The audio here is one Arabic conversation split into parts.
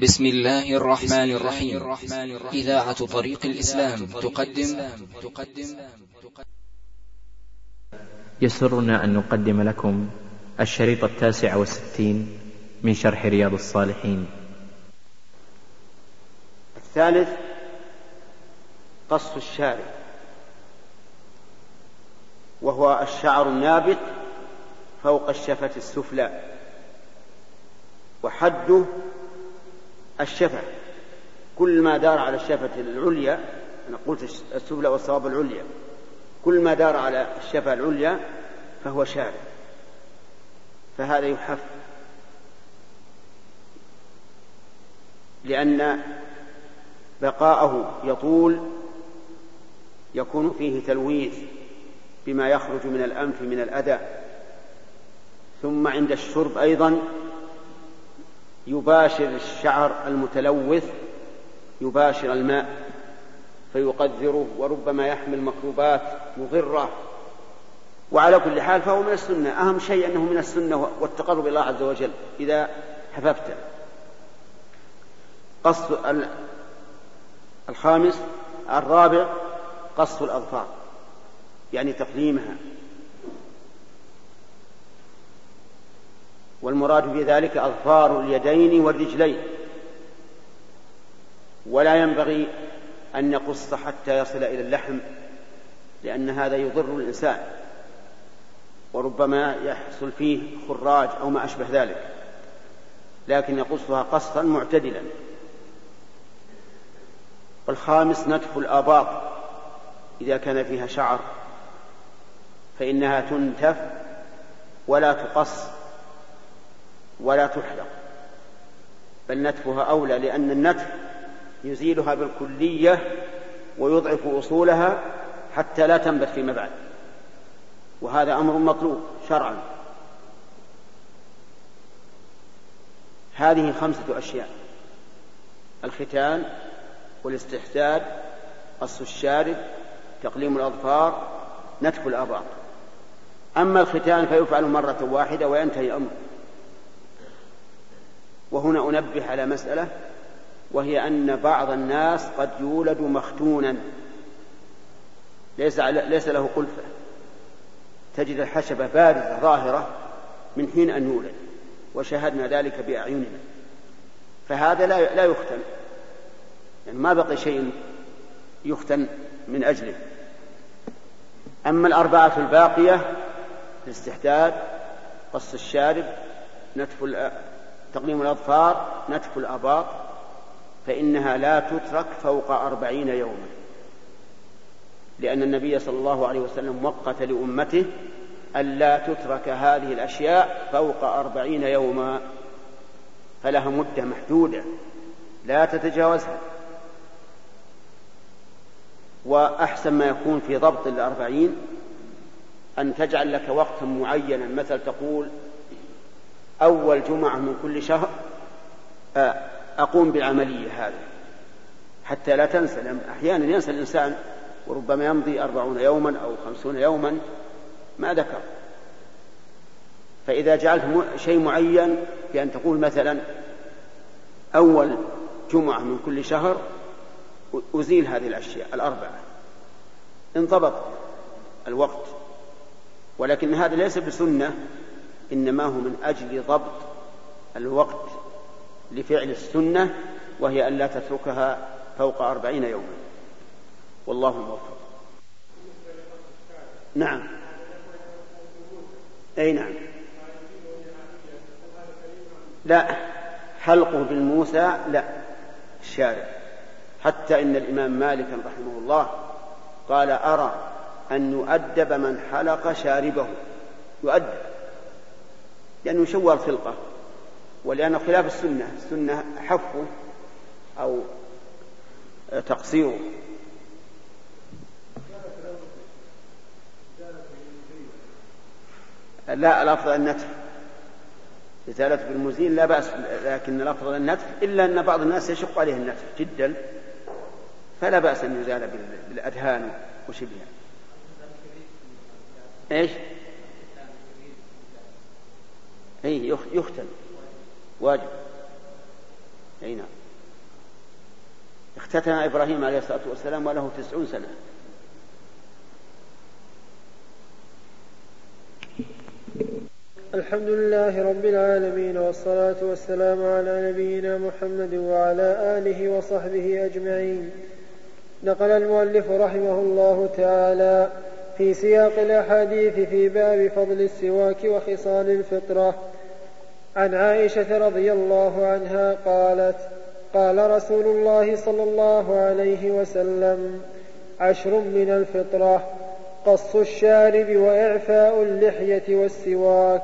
بسم الله الرحمن الرحيم. إذاعة طريق الإسلام تقدم. يسرنا أن نقدم لكم الشريط التاسع والستين من شرح رياض الصالحين. الثالث قص الشارع. وهو الشعر النابت فوق الشفة السفلى. وحده الشفة كل ما دار على الشفة العليا أنا قلت السفلى والصواب العليا. كل ما دار على الشفة العليا فهو شارع. فهذا يحف. لأن بقاءه يطول يكون فيه تلويث بما يخرج من الأنف من الأذى. ثم عند الشرب أيضا يباشر الشعر المتلوث يباشر الماء فيقذره وربما يحمل مكروبات مضرة. وعلى كل حال فهو من السنة. أهم شيء أنه من السنة والتقرب إلى الله عز وجل. إذا حففت قص الخامس الرابع قص الأظفار. يعني تقليمها والمراد بذلك أظفار اليدين والرجلين. ولا ينبغي أن يقص حتى يصل إلى اللحم لأن هذا يضر الإنسان وربما يحصل فيه خراج أو ما أشبه ذلك لكن يقصها قصا معتدلا. والخامس نتف الآباط إذا كان فيها شعر فإنها تنتف ولا تقص ولا تحلق بل نتفها أولى لأن النتف يزيلها بالكلية ويضعف أصولها حتى لا تنبت فيما بعد. وهذا أمر مطلوب شرعا. هذه خمسة أشياء الختان والاستحداد قص الشارب تقليم الأظفار نتف الآباط أما الختان فيفعل مرة واحدة وينتهي الأمر. وهنا أنبه على مسألة وهي أن بعض الناس قد يولد مختونا. ليس ليس له قلفة. تجد الحشبة باردة ظاهرة من حين أن يولد وشاهدنا ذلك بأعيننا. فهذا لا لا يختن. يعني ما بقي شيء يختن من أجله. أما الأربعة الباقية الاستحداد قص الشارب نتف تقليم الأظفار نتف الآباط فإنها لا تترك فوق أربعين يوما. لأن النبي صلى الله عليه وسلم وقت لأمته ألا تترك هذه الأشياء فوق أربعين يوما. فلها مدة محدودة لا تتجاوزها. وأحسن ما يكون في ضبط الأربعين أن تجعل لك وقتا معينا. مثل تقول أول جمعة من كل شهر آه، أقوم بالعملية هذه. حتى لا تنسى لأن أحيانا ينسى الإنسان وربما يمضي أربعون يوما أو خمسون يوما ما ذكر. فإذا جعلت شيء معين بأن تقول مثلا أول جمعة من كل شهر أزيل هذه الأشياء الأربعة. انضبط الوقت ولكن هذا ليس بسنة إنما هو من أجل ضبط الوقت لفعل السنة وهي أن لا تتركها فوق أربعين يوما. والله موفق. نعم. أي نعم. لا. حلقه بالموسى لا. الشارع حتى إن الإمام مالك رحمه الله قال أرى أن يؤدب من حلق شاربه. يؤدب. لأنه شوه الخلقة ولأنه خلاف السنة السنة حفه أو تقصيره لا الأفضل النتف. إزالة بالمزيل لا بأس لكن الأفضل النتف إلا أن بعض الناس يشق عليه النتف جدا فلا بأس أن يزال بالأدهان وشبهها إيش؟ اي يختن واجب. أي نعم. اختتن إبراهيم عليه الصلاة والسلام وله تسعون سنة. الحمد لله رب العالمين والصلاة والسلام على نبينا محمد وعلى آله وصحبه أجمعين. نقل المؤلف رحمه الله تعالى في سياق الأحاديث في باب فضل السواك وخصال الفطرة. عن عائشة رضي الله عنها قالت قال رسول الله صلى الله عليه وسلم عشر من الفطرة قص الشارب وإعفاء اللحية والسواك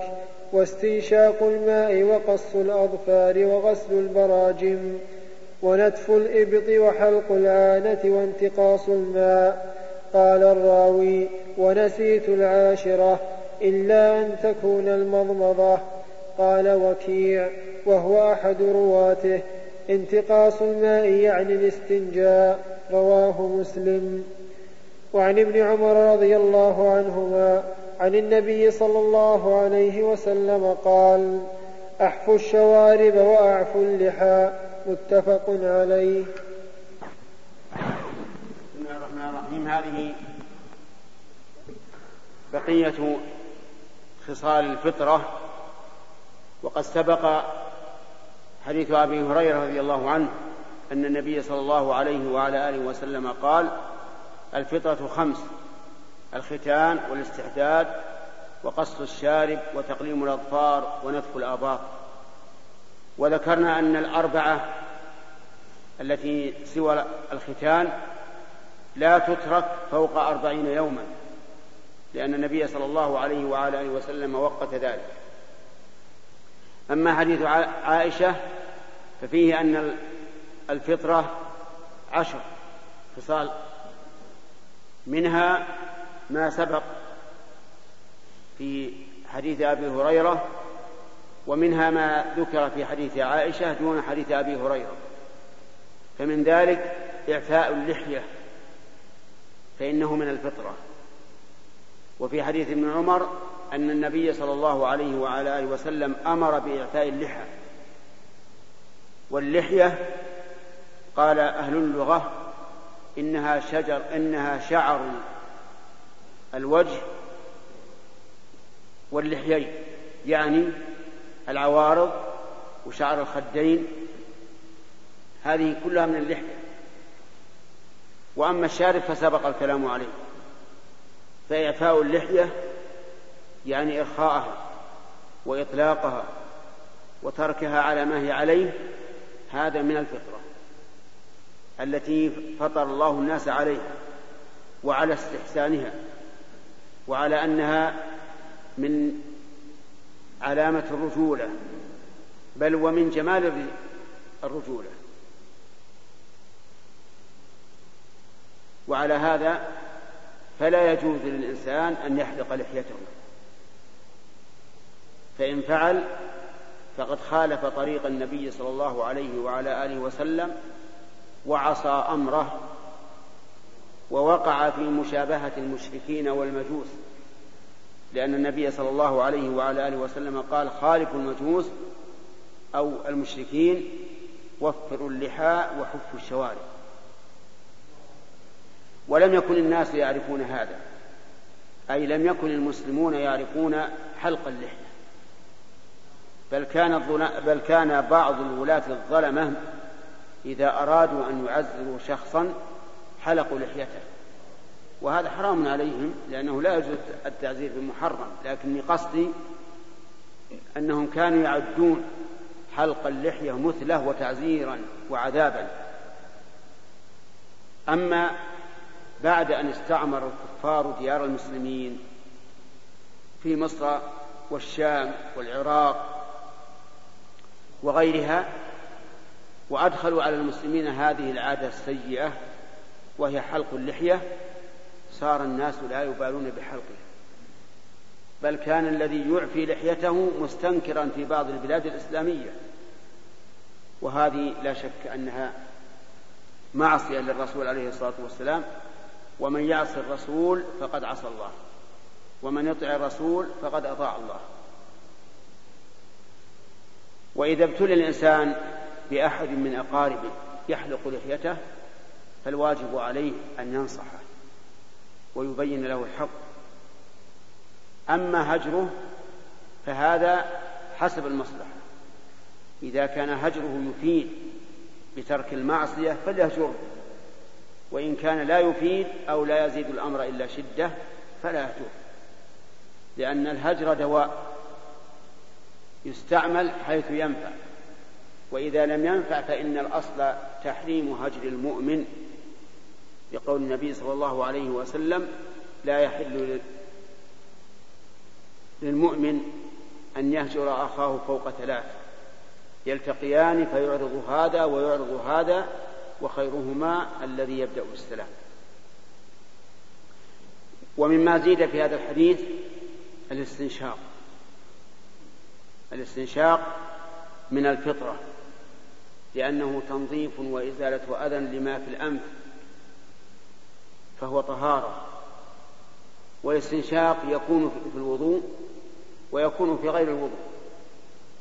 واستنشاق الماء وقص الأظفار وغسل البراجم ونتف الإبط وحلق العانة وانتقاص الماء. قال الراوي ونسيت العاشرة إلا أن تكون المضمضة. قال وكيع وهو أحد رواته انتقاص الماء يعني الاستنجاء رواه مسلم. وعن ابن عمر رضي الله عنهما عن النبي صلى الله عليه وسلم قال احفوا الشوارب واعفوا اللحى متفق عليه. بسم الله الرحمن الرحيم. هذه بقية خصال الفطرة. وقد سبق حديث أبي هريرة رضي الله عنه أن النبي صلى الله عليه وعلى آله وسلم قال الفطرة خمس الختان والاستحداد وقص الشارب وتقليم الأظفار ونتف الآباط. وذكرنا أن الأربعة التي سوى الختان لا تترك فوق أربعين يوما لأن النبي صلى الله عليه وعلى آله وسلم وقت ذلك. أما حديث عائشة ففيه أن الفطرة عشر خصال. منها ما سبق في حديث أبي هريرة ومنها ما ذكر في حديث عائشة دون حديث أبي هريرة. فمن ذلك إعفاء اللحية فإنه من الفطرة. وفي حديث ابن عمر أن النبي صلى الله عليه وعلى آله وسلم أمر بإعفاء اللحى. واللحية قال أهل اللغة إنها شجر إنها شعر الوجه واللحيين يعني العوارض وشعر الخدين. هذه كلها من اللحية. وأما الشارب فسبق الكلام عليه. فإعفاء اللحية يعني إرخاءها وإطلاقها وتركها على ما هي عليه هذا من الفطرة التي فطر الله الناس عليها وعلى استحسانها وعلى أنها من علامة الرجولة بل ومن جمال الرجولة. وعلى هذا فلا يجوز للإنسان أن يحلق لحيته. فإن فعل فقد خالف طريق النبي صلى الله عليه وعلى آله وسلم وعصى أمره ووقع في مشابهة المشركين والمجوس لأن النبي صلى الله عليه وعلى آله وسلم قال خالفوا المجوس أو المشركين وفروا اللحاء وحفوا الشوارب ولم يكن الناس يعرفون هذا أي لم يكن المسلمون يعرفون حلق اللحية. بل كان بل كان بعض الولاة الظلمة إذا أرادوا أن يعزروا شخصا حلقوا لحيته. وهذا حرام عليهم لأنه لا يجوز التعزير بمحرم لكني قصدي أنهم كانوا يعدون حلق اللحية مثله وتعزيرا وعذابا. أما بعد أن استعمر الكفار ديار المسلمين في مصر والشام والعراق وغيرها وأدخلوا على المسلمين هذه العادة السيئة وهي حلق اللحية. صار الناس لا يبالون بحلقه. بل كان الذي يعفي لحيته مستنكرا في بعض البلاد الإسلامية. وهذه لا شك أنها معصية للرسول عليه الصلاة والسلام. ومن يعص الرسول فقد عصى الله ومن يطع الرسول فقد أطاع الله. وإذا ابتلي الإنسان بأحد من أقاربه يحلق لحيته فالواجب عليه أن ينصحه ويبين له الحق. أما هجره فهذا حسب المصلحة. إذا كان هجره يفيد بترك المعصية فليهجره وإن كان لا يفيد أو لا يزيد الأمر إلا شدة فلا يهجره لأن الهجر دواء. يستعمل حيث ينفع. وإذا لم ينفع فإن الأصل تحريم هجر المؤمن لقول النبي صلى الله عليه وسلم لا يحل للمؤمن أن يهجر أخاه فوق ثلاث يلتقيان فيعرض هذا ويعرض هذا وخيرهما الذي يبدأ بالسلام. ومما زيد في هذا الحديث الاستنشاق. الاستنشاق من الفطرة لأنه تنظيف وإزالة أذى لما في الأنف فهو طهارة. والاستنشاق يكون في الوضوء ويكون في غير الوضوء.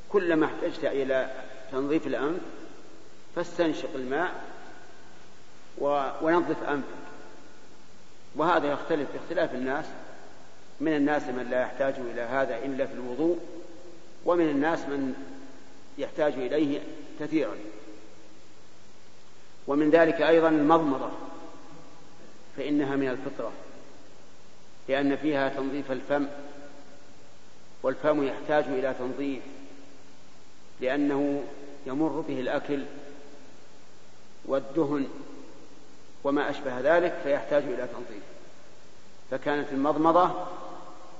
كلما احتجت إلى تنظيف الأنف فاستنشق الماء ونظف أنفك. وهذا يختلف باختلاف الناس من الناس من لا يحتاج إلى هذا إلا في الوضوء ومن الناس من يحتاج إليه كثيرا. ومن ذلك أيضا المضمضة فإنها من الفطرة لأن فيها تنظيف الفم والفم يحتاج إلى تنظيف لأنه يمر به الأكل والدهن وما أشبه ذلك فيحتاج إلى تنظيف. فكانت المضمضة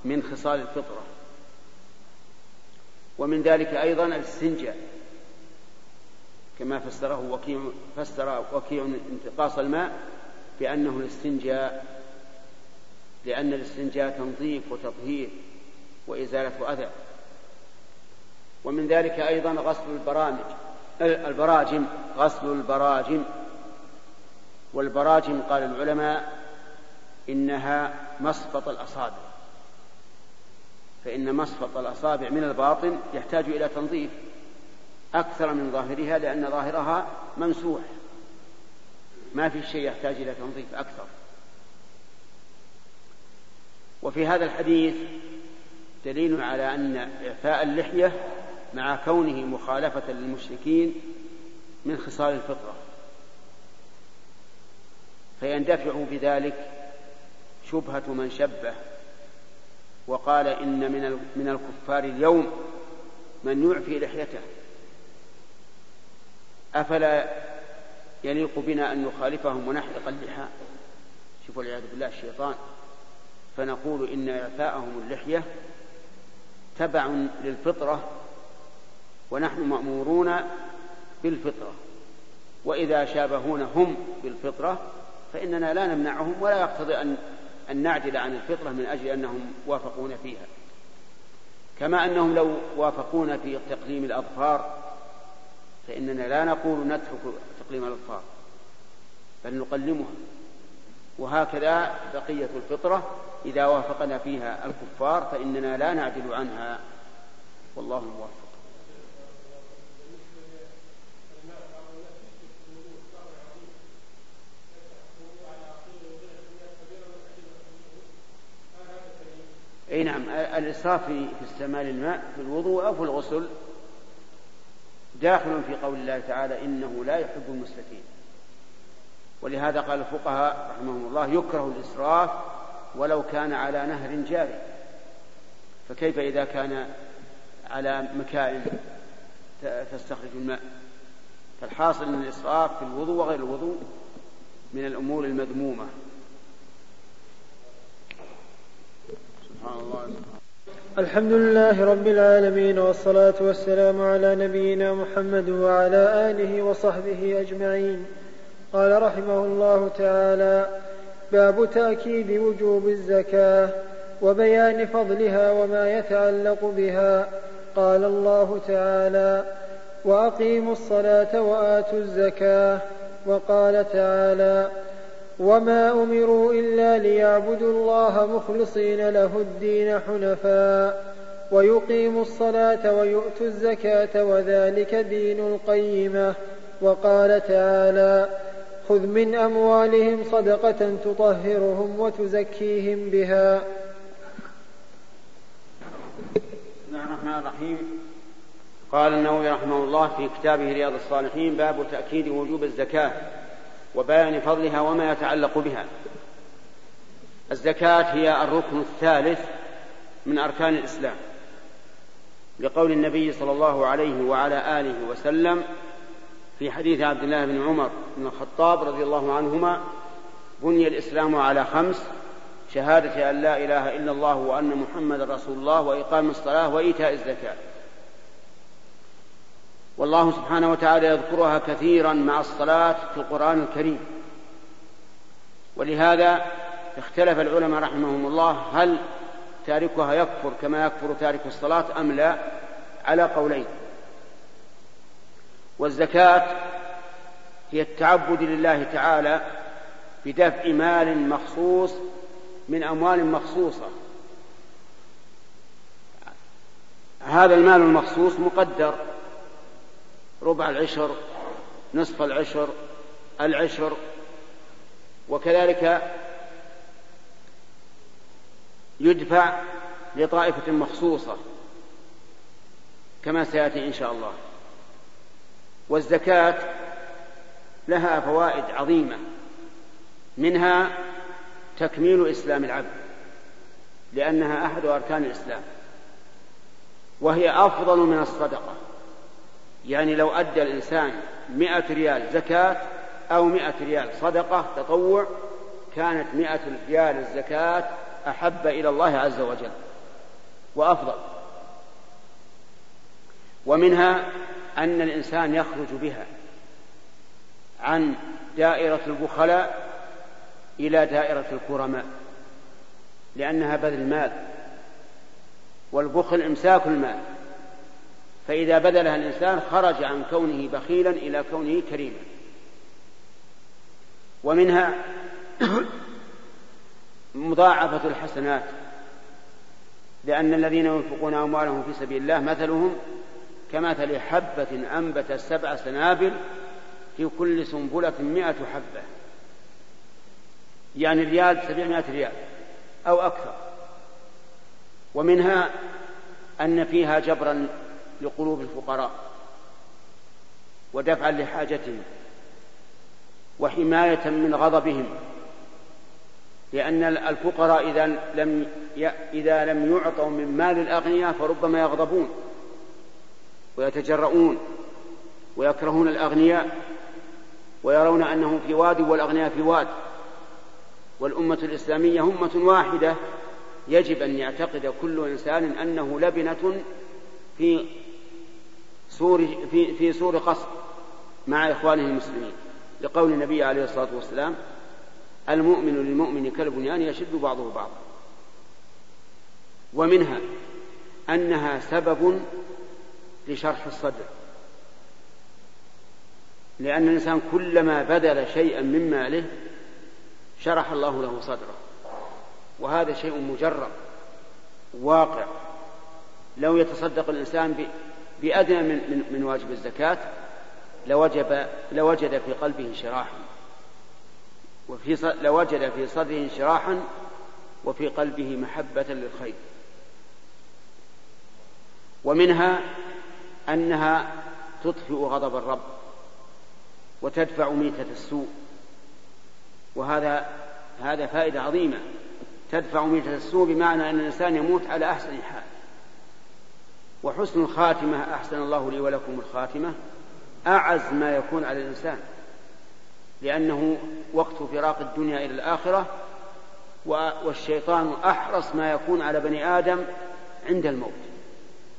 من خصال الفطرة. ومن ذلك أيضا الاستنجاء كما فسره وكيع فسر وكيع انتقاص الماء بأنه الاستنجاء لأن الاستنجاء تنظيف وتطهير وإزالة أذى ومن ذلك أيضا غسل البرامج البراجم غسل البراجم. والبراجم قال العلماء إنها مصفط الأصابع. فإن مصفط الأصابع من الباطن يحتاج إلى تنظيف أكثر من ظاهرها لأن ظاهرها ممسوح ما في شيء يحتاج إلى تنظيف أكثر. وفي هذا الحديث دليل على أن إعفاء اللحية مع كونه مخالفة للمشركين من خصال الفطرة. فيندفع بذلك شبهة من شبه وقال إن من من الكفار اليوم من يعفي لحيته. أفلا يليق بنا أن نخالفهم ونحلق اللحى؟ شوفوا والعياذ بالله الشيطان. فنقول إن إعفاءهم اللحية تبع للفطرة ونحن مأمورون بالفطرة. وإذا شابهون هم بالفطرة فإننا لا نمنعهم ولا يقتضي أن أن نعدل عن الفطرة من أجل أنهم وافقون فيها. كما أنهم لو وافقونا في تقليم الأظفار فإننا لا نقول نترك تقليم الأظفار بل نقلمها. وهكذا بقية الفطرة إذا وافقنا فيها الكفار فإننا لا نعدل عنها. والله الموفق أي نعم الإسراف في استعمال الماء في الوضوء أو في الغسل داخل في قول الله تعالى إنه لا يحب المسرفين ولهذا قال الفقهاء رحمهم الله يكره الإسراف ولو كان على نهر جاري. فكيف إذا كان على مكائن تستخرج الماء؟ فالحاصل إن الإسراف في الوضوء وغير الوضوء من الأمور المذمومة. الحمد لله رب العالمين والصلاة والسلام على نبينا محمد وعلى آله وصحبه أجمعين. قال رحمه الله تعالى باب تأكيد وجوب الزكاة وبيان فضلها وما يتعلق بها. قال الله تعالى وأقيموا الصلاة وآتوا الزكاة. وقال تعالى وما امروا الا ليعبدوا الله مخلصين له الدين حنفاء ويقيموا الصلاة ويؤتوا الزكاة وذلك دين القيمة وقال تعالى خذ من أموالهم صدقة تطهرهم وتزكيهم بها بسم الله الرحمن الرحيم قال النووي رحمه الله في كتابه رياض الصالحين باب تأكيد وجوب الزكاة وبيان فضلها وما يتعلق بها. الزكاة هي الركن الثالث من أركان الإسلام. لقول النبي صلى الله عليه وعلى آله وسلم في حديث عبد الله بن عمر بن الخطاب رضي الله عنهما بني الإسلام على خمس شهادة أن لا إله إلا الله وأن محمد رسول الله وإقام الصلاة وإيتاء الزكاة. والله سبحانه وتعالى يذكرها كثيرا مع الصلاة في القرآن الكريم. ولهذا اختلف العلماء رحمهم الله هل تاركها يكفر كما يكفر تارك الصلاة أم لا على قولين. والزكاة هي التعبد لله تعالى بدفع مال مخصوص من أموال مخصوصة. هذا المال المخصوص مقدر. ربع العشر نصف العشر العشر. وكذلك يدفع لطائفة مخصوصة كما سيأتي إن شاء الله. والزكاة لها فوائد عظيمة منها تكميل إسلام العبد لأنها أحد أركان الإسلام وهي أفضل من الصدقة. يعني لو أدى الإنسان مئة ريال زكاة أو مئة ريال صدقة تطوع كانت مئة ريال الزكاة أحب إلى الله عز وجل وأفضل. ومنها أن الإنسان يخرج بها عن دائرة البخلاء إلى دائرة الكرماء لأنها بذل المال والبخل إمساك المال. فإذا بذلها الإنسان خرج عن كونه بخيلا إلى كونه كريما. ومنها مضاعفة الحسنات لأن الذين ينفقون أموالهم في سبيل الله مثلهم كمثل حبة أنبت سبع سنابل في كل سنبلة مئة حبة. يعني ريال سبعمائة ريال أو أكثر. ومنها أن فيها جبرا لقلوب الفقراء ودفعا لحاجتهم وحماية من غضبهم لأن الفقراء إذا لم إذا لم يعطوا من مال الأغنياء فربما يغضبون ويتجرؤون ويكرهون الأغنياء ويرون أنهم في واد والأغنياء في واد. والأمة الإسلامية أمة واحدة يجب أن يعتقد كل إنسان أنه لبنة في سور في, في سور قصر مع إخوانه المسلمين لقول النبي عليه الصلاة والسلام المؤمن للمؤمن كالبنيان يشد بعضه بعضا. ومنها أنها سبب لشرح الصدر. لأن الإنسان كلما بذل شيئا من ماله شرح الله له صدره. وهذا شيء مجرب واقع. لو يتصدق الإنسان بأدنى من, من, من واجب الزكاة لوجب لوجد في قلبه انشراحا وفي لوجد في صدره انشراحا وفي قلبه محبة للخير. ومنها أنها تطفئ غضب الرب وتدفع ميتة السوء. وهذا هذا فائدة عظيمة. تدفع ميتة السوء بمعنى أن الإنسان يموت على أحسن حال. وحسن الخاتمة أحسن الله لي ولكم الخاتمة. أعز ما يكون على الإنسان. لأنه وقت فراق الدنيا إلى الآخرة والشيطان أحرص ما يكون على بني آدم عند الموت.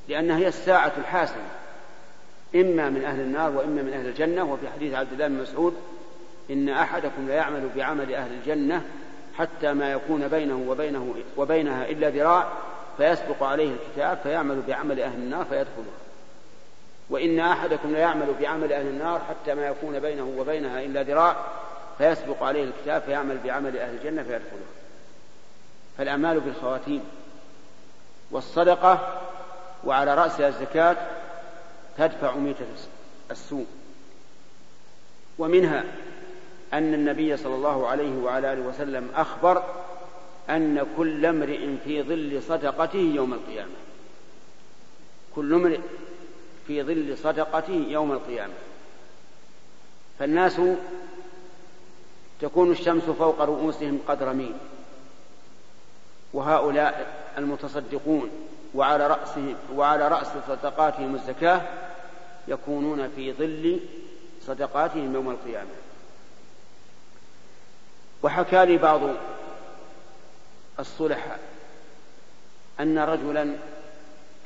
لأنها هي الساعة الحاسمة. إما من أهل النار وإما من أهل الجنة. وفي حديث عبد الله بن مسعود إن أحدكم ليعمل بعمل أهل الجنة حتى ما يكون بينه وبينه وبينها إلا ذراع فيسبق عليه الكتاب فيعمل بعمل أهل النار فيدخلها وإن أحدكم ليعمل بعمل أهل النار حتى ما يكون بينه وبينها إلا ذراع فيسبق عليه الكتاب فيعمل بعمل أهل الجنة فيدخلها فالأعمال بالخواتيم والصدقة وعلى رأسها الزكاة تدفع ميتة السوء. ومنها أن النبي صلى الله عليه وعلى آله وسلم أخبر أن كل امرئ في ظل صدقته يوم القيامة. كل امرئ في ظل صدقته يوم القيامة. فالناس تكون الشمس فوق رؤوسهم قدر ميل وهؤلاء المتصدقون وعلى رأسهم وعلى رأس صدقاتهم الزكاة يكونون في ظل صدقاتهم يوم القيامة. وحكى لي بعض الصلحاء أن رجلا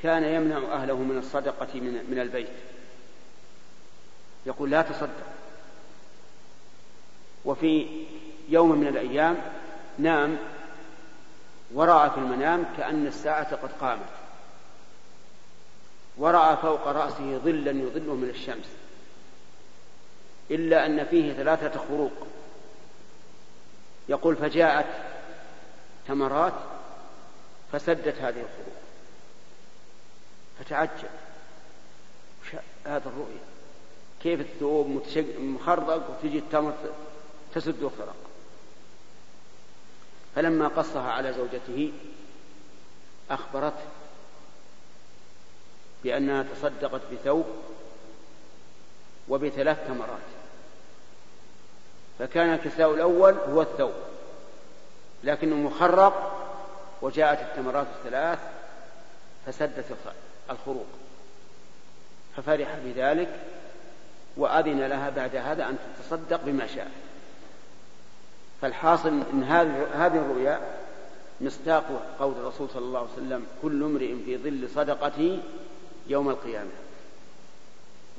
كان يمنع أهله من الصدقة من, من البيت. يقول لا تصدق. وفي يوم من الأيام نام ورأى في المنام كأن الساعة قد قامت. ورأى فوق رأسه ظلا يظله من الشمس. إلا أن فيه ثلاثة خروق. يقول فجاءت ثمرات فسدت هذه الخروق فتعجب. هذا الرؤيا كيف الثوب مخرق وتجي التمر تسد وخرق فلما قصها على زوجته أخبرته بأنها تصدقت بثوب وبثلاث تمرات فكان الكساء الأول هو الثوب. لكنه مخرق وجاءت التمرات الثلاث فسدت الخروق ففرح بذلك وأذن لها بعد هذا أن تتصدق بما شاء فالحاصل أن هذه الرؤيا مصداق قول الرسول صلى الله عليه وسلم كل امرئ في ظل صدقته يوم القيامة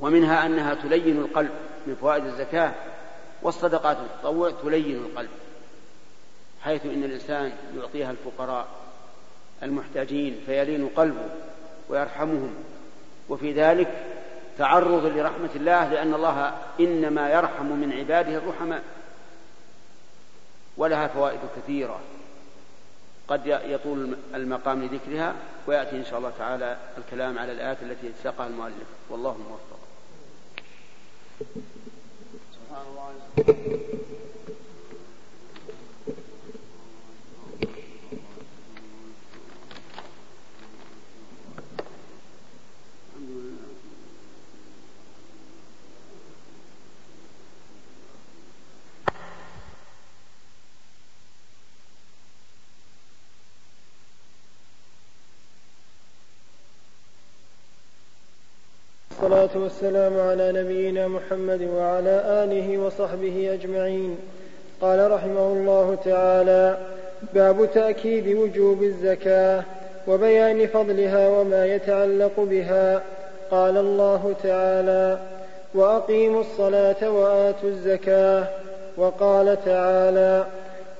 ومنها أنها تلين القلب من فوائد الزكاة والصدقات التطوع تلين القلب. حيث إن الإنسان يعطيها الفقراء المحتاجين فيلين قلبه ويرحمهم. وفي ذلك تعرض لرحمة الله لأن الله إنما يرحم من عباده الرحماء ولها فوائد كثيرة. قد يطول المقام لذكرها ويأتي إن شاء الله تعالى الكلام على الآيات التي ساقها المؤلف. والله موفق. سبحان الله. والصلاة والسلام على نبينا محمد وعلى آله وصحبه أجمعين. قال رحمه الله تعالى باب تأكيد وجوب الزكاة وبيان فضلها وما يتعلق بها. قال الله تعالى وأقيموا الصلاة وآتوا الزكاة. وقال تعالى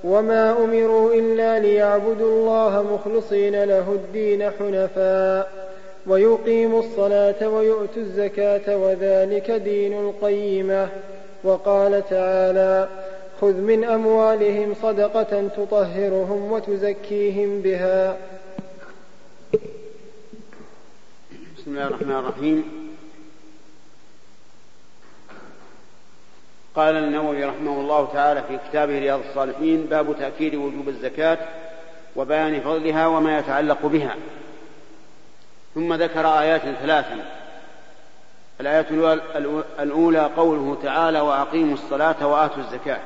وما أمروا إلا ليعبدوا الله مخلصين له الدين حنفاء. ويقيموا الصلاة ويؤتوا الزكاة وذلك دين القيمة. وقال تعالى خذ من أموالهم صدقة تطهرهم وتزكيهم بها. بسم الله الرحمن الرحيم. قال النووي رحمه الله تعالى في كتابه رياض الصالحين باب تأكيد وجوب الزكاة وبيان فضلها وما يتعلق بها. ثم ذكر آيات ثلاثا. الآية الأولى قوله تعالى وأقيموا الصلاة وآتوا الزكاة.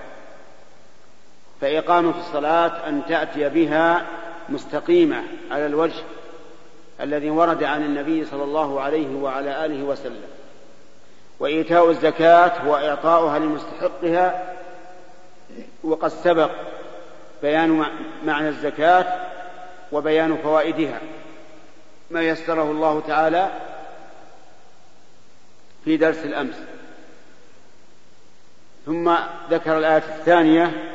فإقامة الصلاة أن تأتي بها مستقيمة على الوجه الذي ورد عن النبي صلى الله عليه وعلى آله وسلم. وإيتاء الزكاة هو إعطاؤها لمستحقها وقد سبق بيان معنى الزكاة وبيان فوائدها. ما يسره الله تعالى في درس الأمس. ثم ذكر الآية الثانية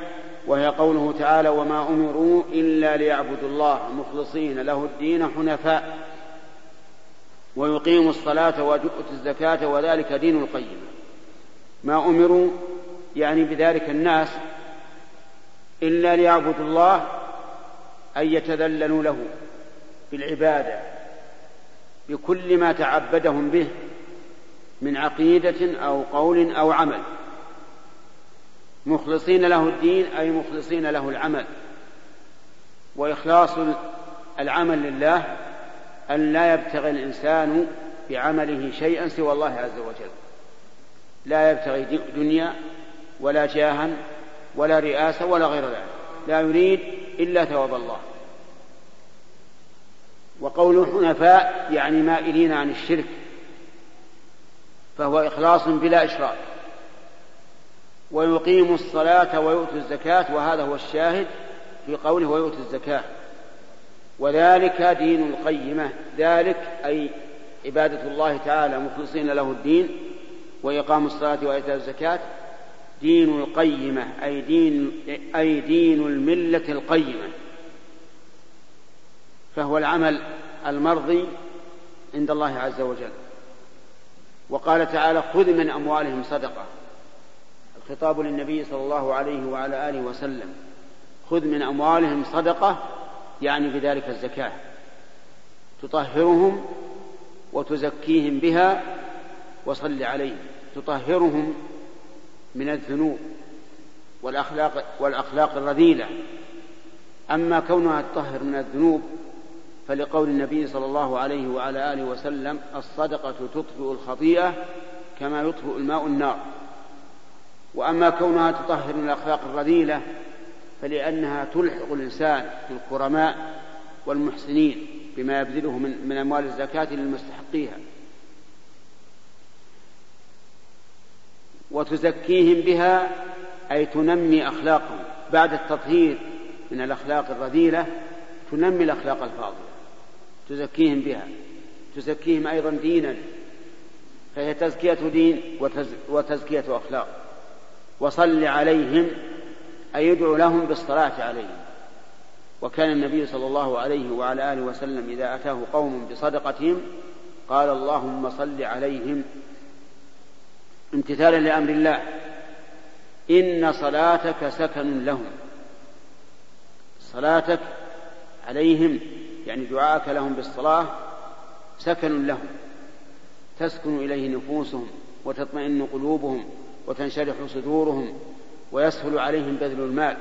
وهي قوله تعالى وما أمروا إلا ليعبدوا الله مخلصين له الدين حنفاء ويقيموا الصلاة ويؤتوا الزكاة وذلك دين القيم ما أمروا يعني بذلك الناس إلا ليعبدوا الله أن يتذللوا له بالعبادة بكل ما تعبدهم به من عقيدة أو قول أو عمل. مخلصين له الدين أي مخلصين له العمل. وإخلاص العمل لله أن لا يبتغي الإنسان بعمله شيئا سوى الله عز وجل. لا يبتغي دنيا ولا جاها ولا رئاسة ولا غير ذلك. لا يريد إلا ثواب الله. وقول حنفاء يعني مائلين عن الشرك فهو إخلاص بلا إشراك. ويقيم الصلاة ويؤتي الزكاة وهذا هو الشاهد في قوله ويؤتي الزكاة. وذلك دين القيمة. ذلك أي عبادة الله تعالى مخلصين له الدين وإقام الصلاة وإيتاء الزكاة. دين القيمة أي دين أي دين الملة القيمة. فهو العمل المرضي عند الله عز وجل. وقال تعالى خذ من أموالهم صدقة. الخطاب للنبي صلى الله عليه وعلى آله وسلم. خذ من أموالهم صدقة يعني بذلك الزكاة. تطهرهم وتزكيهم بها وصل عليهم. تطهرهم من الذنوب والأخلاق والأخلاق الرذيلة. أما كونها تطهر من الذنوب فلقول النبي صلى الله عليه وعلى آله وسلم الصدقة تطفئ الخطيئة كما يطفئ الماء النار. وأما كونها تطهر من الأخلاق الرذيلة فلأنها تلحق الإنسان بالكرماء والمحسنين بما يبذله من, من أموال الزكاة للمستحقيها. وتزكيهم بها أي تنمي أخلاقهم. بعد التطهير من الأخلاق الرذيلة تنمي الأخلاق الفاضلة. تزكيهم بها تزكيهم أيضا دينا فهي تزكية دين وتزكية أخلاق. وصل عليهم أي يدعو لهم بالصلاة عليهم. وكان النبي صلى الله عليه وعلى آله وسلم إذا أتاه قوم بصدقتهم قال اللهم صل عليهم. امتثالا لأمر الله إن صلاتك سكن لهم. صلاتك عليهم يعني دعاءك لهم بالصلاة سكن لهم تسكن إليه نفوسهم وتطمئن قلوبهم وتنشرح صدورهم ويسهل عليهم بذل المال.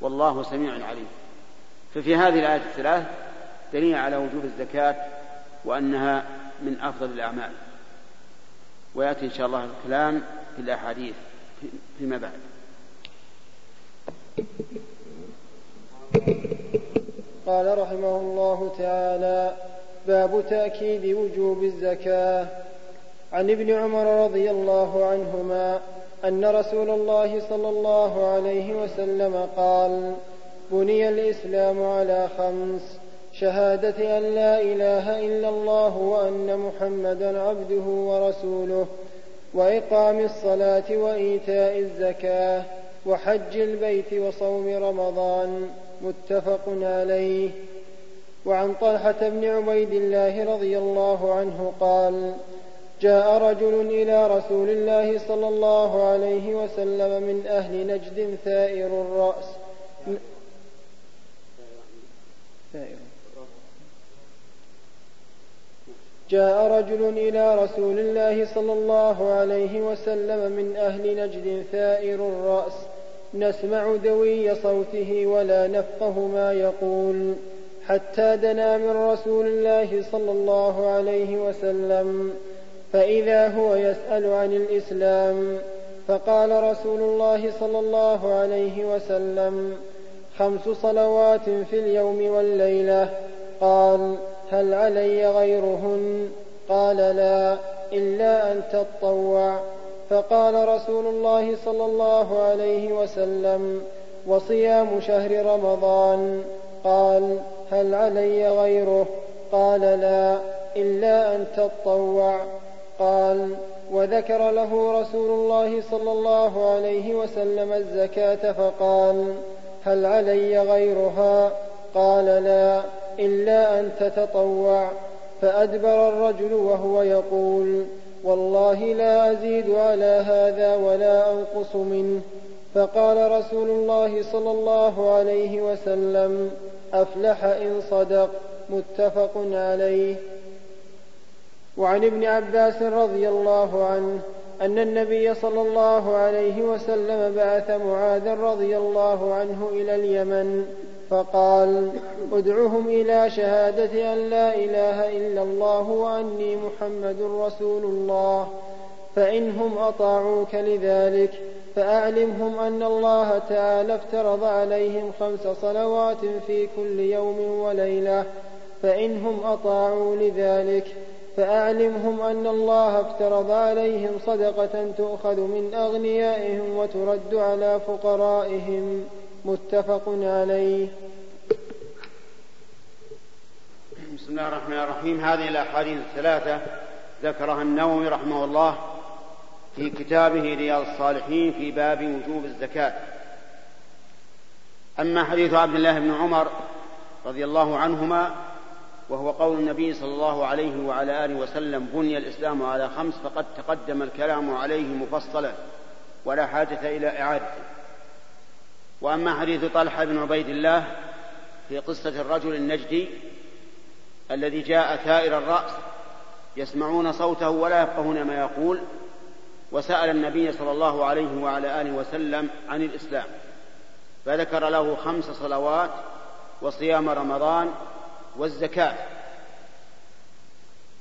والله سميع عليم. ففي هذه الآية الثلاث دليل على وجوب الزكاة وأنها من أفضل الأعمال. ويأتي إن شاء الله الكلام في الأحاديث فيما بعد. قال رحمه الله تعالى باب تأكيد وجوب الزكاة. عن ابن عمر رضي الله عنهما أن رسول الله صلى الله عليه وسلم قال بني الإسلام على خمس شهادة أن لا إله إلا الله وأن محمدا عبده ورسوله وإقام الصلاة وإيتاء الزكاة وحج البيت وصوم رمضان. متفق عليه. وعن طلحة بن عبيد الله رضي الله عنه قال جاء رجل إلى رسول الله صلى الله عليه وسلم من أهل نجد ثائر ثائر جاء رجل إلى رسول الله صلى الله عليه وسلم من أهل نجد ثائر الرأس. نسمع دوي صوته ولا نفقه ما يقول. حتى دنا من رسول الله صلى الله عليه وسلم فإذا هو يسأل عن الإسلام فقال رسول الله صلى الله عليه وسلم خمس صلوات في اليوم والليلة. قال هل علي غيرهن؟ قال لا إلا أن تطوع. فقال رسول الله صلى الله عليه وسلم وصيام شهر رمضان. قال هل علي غيره؟ قال لا إلا أن تطوع. قال وذكر له رسول الله صلى الله عليه وسلم الزكاة فقال هل علي غيرها؟ قال لا إلا أن تتطوع. فأدبر الرجل وهو يقول والله لا أزيد على هذا ولا أنقص منه. فقال رسول الله صلى الله عليه وسلم أفلح إن صدق متفق عليه. وعن ابن عباس رضي الله عنه أن النبي صلى الله عليه وسلم بعث معاذا رضي الله عنه إلى اليمن. فقال ادعهم إلى شهادة أن لا إله إلا الله وأني محمد رسول الله فإنهم أطاعوك لذلك فأعلمهم أن الله تعالى افترض عليهم خمس صلوات في كل يوم وليلة فإنهم أطاعوا لذلك فأعلمهم أن الله افترض عليهم صدقة تؤخذ من أغنيائهم وترد على فقرائهم. متفق عليه. بسم الله الرحمن الرحيم. هذه الأحاديث الثلاثة ذكرها النووي رحمه الله في كتابه رياض الصالحين في باب وجوب الزكاة. أما حديث عبد الله بن عمر رضي الله عنهما وهو قول النبي صلى الله عليه وعلى آله وسلم بني الإسلام على خمس فقد تقدم الكلام عليه مفصلا ولا حاجة إلى إعادته وأما حديث طلحة بن عبيد الله في قصة الرجل النجدي الذي جاء ثائر الرأس يسمعون صوته ولا يفقهون ما يقول وسأل النبي صلى الله عليه وعلى آله وسلم عن الإسلام فذكر له خمس صلوات وصيام رمضان والزكاة.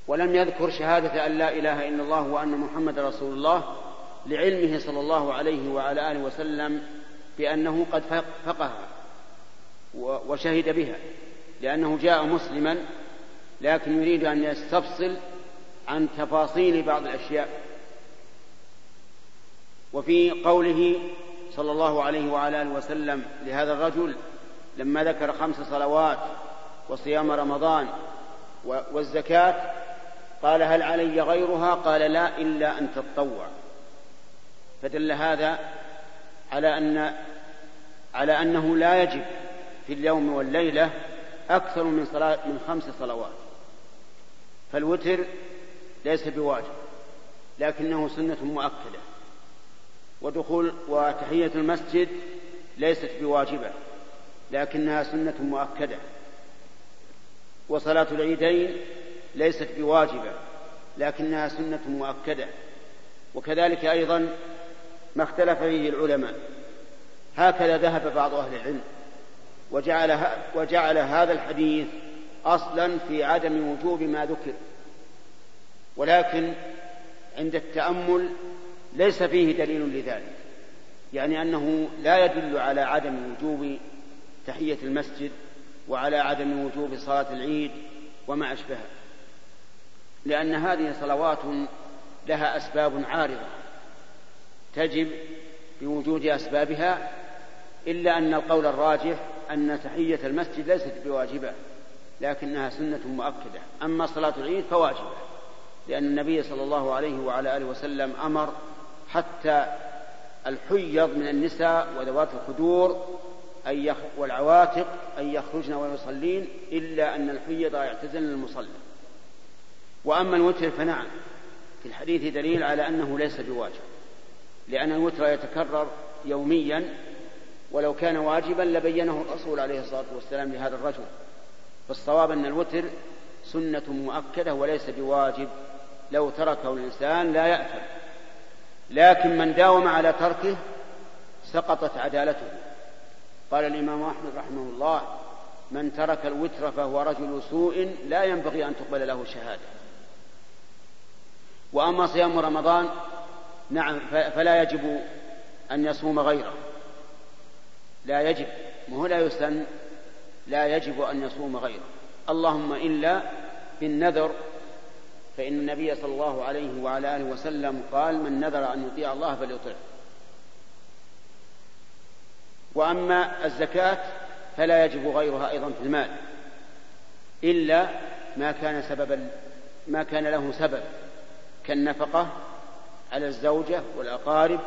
ولم يذكر شهادة أن لا إله إلا الله وأن محمد رسول الله لعلمه صلى الله عليه وعلى آله وسلم بأنه قد فقه وشهد بها لأنه جاء مسلما لكن يريد أن يستفصل عن تفاصيل بعض الأشياء. وفي قوله صلى الله عليه وعلى آله وسلم لهذا الرجل لما ذكر خمس صلوات وصيام رمضان والزكاة قال هل علي غيرها؟ قال لا إلا أن تتطوع. فدل هذا على أن على أنه لا يجب في اليوم والليلة أكثر من صلاة من خمس صلوات. فالوتر ليس بواجب لكنه سنة مؤكدة ودخول وتحية المسجد ليست بواجبة لكنها سنة مؤكدة وصلاة العيدين ليست بواجبة لكنها سنة مؤكدة وكذلك أيضا ما اختلف فيه العلماء. هكذا ذهب بعض أهل العلم وجعل, وجعل هذا الحديث أصلا في عدم وجوب ما ذكر. ولكن عند التأمل ليس فيه دليل لذلك يعني أنه لا يدل على عدم وجوب تحية المسجد وعلى عدم وجوب صلاة العيد وما أشبهه لأن هذه صلوات لها أسباب عارضة. تجب بوجود أسبابها إلا أن القول الراجح أن تحية المسجد ليست بواجبة لكنها سنة مؤكدة. أما صلاة العيد فواجبة لأن النبي صلى الله عليه وعلى آله وسلم أمر حتى الحيض من النساء وذوات الخدور أن يخ... والعواتق أن يخرجن ويصلين إلا أن الحيض يعتزلن المصلى. وأما الوتر فنعم في الحديث دليل على أنه ليس بواجب. لأن الوتر يتكرر يوميا ولو كان واجبا لبينه الرسول عليه الصلاة والسلام لهذا الرجل. فالصواب أن الوتر سنة مؤكدة وليس بواجب. لو تركه الإنسان لا يأثم. لكن من داوم على تركه سقطت عدالته. قال الإمام أحمد رحمه الله من ترك الوتر فهو رجل سوء لا ينبغي أن تقبل له شهادة. وأما صيام رمضان نعم فلا يجب أن يصوم غيره. لا يجب ما هو لا يسن لا يجب أن يصوم غيره. اللهم إلا بالنذر فإن النبي صلى الله عليه وعلى آله وسلم قال من نذر أن يطيع الله فليطعه. وأما الزكاة فلا يجب غيرها أيضا في المال إلا ما كان سببا ما كان له سبب كالنفقة على الزوجة والأقارب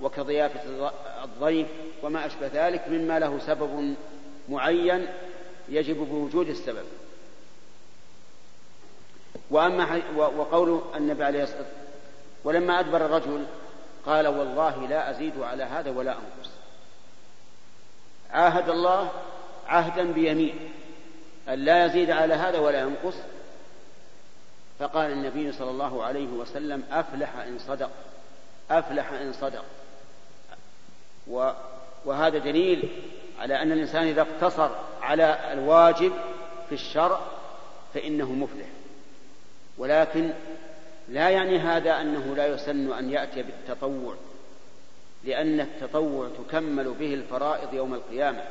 وكضيافة الضيف وما أشبه ذلك مما له سبب معين يجب بوجود السبب. وأما وقول النبي عليه الصلاة والسلام ولما أدبر الرجل قال والله لا أزيد على هذا ولا أنقص. عاهد الله عهدا بيمين أن لا يزيد على هذا ولا ينقص فقال النبي صلى الله عليه وسلم أفلح إن صدق أفلح إن صدق. وهذا دليل على أن الإنسان إذا اقتصر على الواجب في الشرع فإنه مفلح. ولكن لا يعني هذا أنه لا يسن أن يأتي بالتطوع لأن التطوع تكمل به الفرائض يوم القيامة.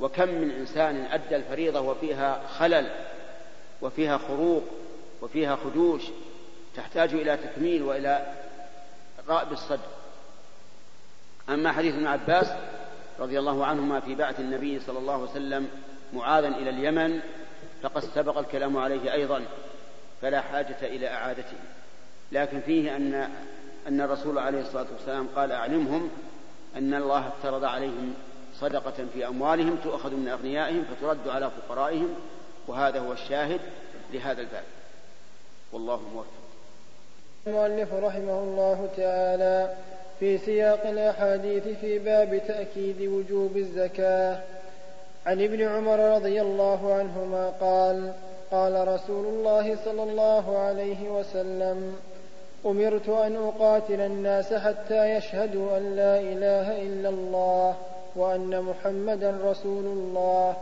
وكم من إنسان أدى الفريضة وفيها خلل وفيها خروق وفيها خدوش تحتاج إلى تكميل وإلى رأب الصدر. أما حديث ابن عباس رضي الله عنهما في بعث النبي صلى الله عليه وسلم معاذا إلى اليمن فقد سبق الكلام عليه أيضا فلا حاجة إلى إعادته. لكن فيه أن أن الرسول عليه الصلاة والسلام قال أعلمهم أن الله افترض عليهم صدقة في أموالهم تؤخذ من أغنيائهم فترد على فقرائهم وهذا هو الشاهد لهذا الباب. والله موفق. المؤلف رحمه الله تعالى في سياق الأحاديث في باب تأكيد وجوب الزكاة. عن ابن عمر رضي الله عنهما قال قال رسول الله صلى الله عليه وسلم أمرت أن أقاتل الناس حتى يشهدوا أن لا إله إلا الله وأن محمدا رسول الله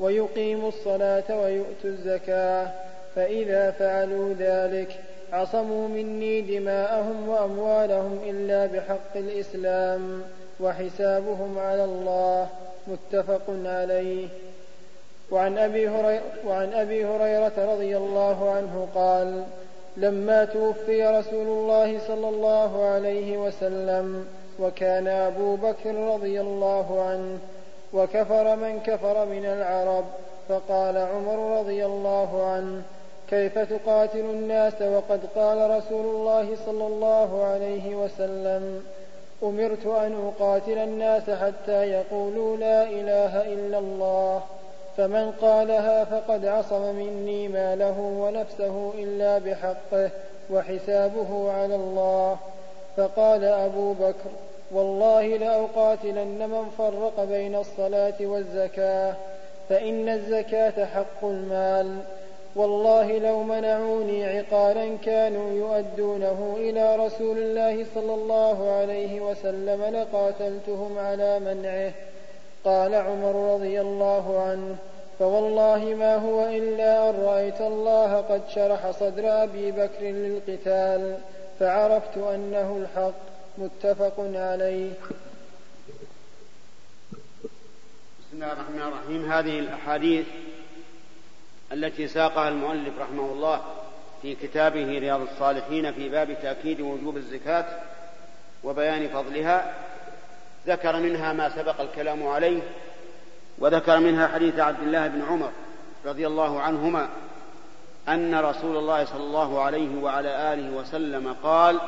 ويقيموا الصلاة ويؤتوا الزكاة. فإذا فعلوا ذلك عصموا مني دماءهم وأموالهم إلا بحق الإسلام وحسابهم على الله متفق عليه. وعن أبي, هريرة وعن أبي هريرة رضي الله عنه قال لما توفي رسول الله صلى الله عليه وسلم وكان أبو بكر رضي الله عنه وكفر من كفر من العرب فقال عمر رضي الله عنه كيف تقاتل الناس وقد قال رسول الله صلى الله عليه وسلم أمرت أن أقاتل الناس حتى يقولوا لا إله إلا الله فمن قالها فقد عصم مني ماله ونفسه إلا بحقه وحسابه على الله. فقال أبو بكر والله لأقاتلن من فرق بين الصلاة والزكاة فإن الزكاة حق المال. والله لو منعوني عقالا كانوا يؤدونه إلى رسول الله صلى الله عليه وسلم لقاتلتهم على منعه. قال عمر رضي الله عنه فوالله ما هو إلا أن رأيت الله قد شرح صدر أبي بكر للقتال فعرفت أنه الحق. متفق عليه. بسم الله الرحمن الرحيم. هذه الأحاديث التي ساقها المؤلف رحمه الله في كتابه رياض الصالحين في باب تأكيد وجوب الزكاة وبيان فضلها ذكر منها ما سبق الكلام عليه وذكر منها حديث عبد الله بن عمر رضي الله عنهما أن رسول الله صلى الله عليه وعلى آله وسلم قال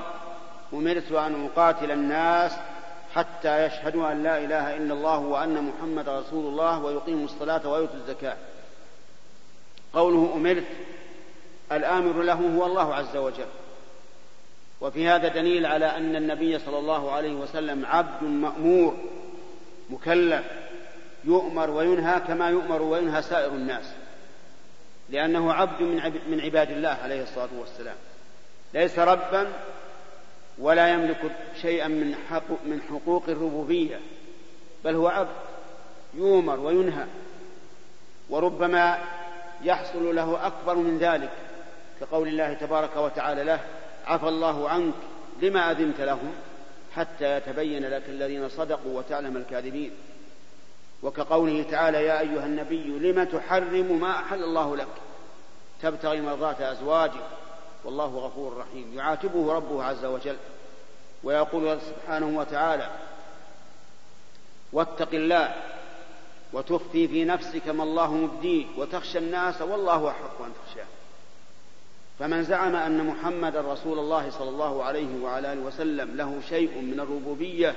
أمرت أن أقاتل الناس حتى يشهدوا أن لا إله إلا الله وأن محمد رسول الله ويقيموا الصلاة ويؤتوا الزكاة. قوله أمرت الآمر له هو الله عز وجل. وفي هذا دليل على أن النبي صلى الله عليه وسلم عبد مأمور مكلف يؤمر وينهى كما يؤمر وينهى سائر الناس لأنه عبد من عباد الله عليه الصلاة والسلام. ليس ربا ولا يملك شيئا من من حقوق الربوبية بل هو عبد يؤمر وينهى. وربما يحصل له أكبر من ذلك كقول الله تبارك وتعالى له عفى الله عنك لما أذنت لهم حتى يتبين لك الذين صدقوا وتعلم الكاذبين. وكقوله تعالى يا أيها النبي لم تحرم ما أحل الله لك؟ تبتغي مرضاة أزواجك. والله غفور رحيم. يعاتبه ربه عز وجل ويقول سبحانه وتعالى واتق الله وتخفي في نفسك ما الله مبديه وتخشى الناس والله أحق أن تخشاه. فمن زعم أن محمد رسول الله صلى الله عليه وعلى آله وسلم له شيء من الربوبية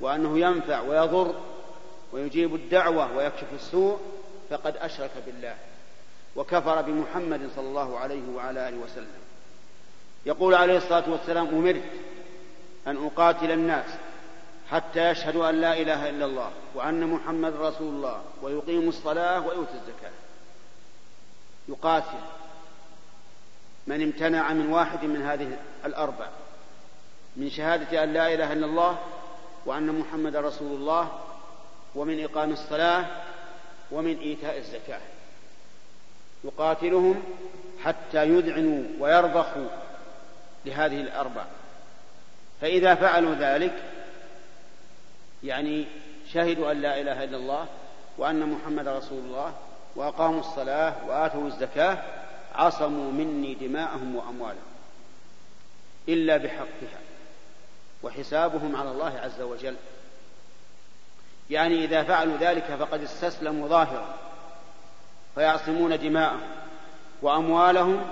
وأنه ينفع ويضر ويجيب الدعوة ويكشف السوء فقد أشرك بالله وكفر بمحمد صلى الله عليه وعلى آله وسلم. يقول عليه الصلاة والسلام أمرت أن أقاتل الناس حتى يشهدوا أن لا إله إلا الله وأن محمد رسول الله ويقيموا الصلاة ويؤتوا الزكاة. يقاتل من امتنع من واحد من هذه الأربع من شهادة أن لا إله إلا الله وأن محمد رسول الله ومن إقام الصلاة ومن إيتاء الزكاة. يقاتلهم حتى يذعنوا ويرضخوا لهذه الأربع. فإذا فعلوا ذلك يعني شهدوا أن لا إله إلا الله وأن محمد رسول الله وأقاموا الصلاة وآتوا الزكاة عصموا مني دماءهم وأموالهم إلا بحقها وحسابهم على الله عز وجل. يعني إذا فعلوا ذلك فقد استسلموا ظاهرا فيعصمون دماءهم وأموالهم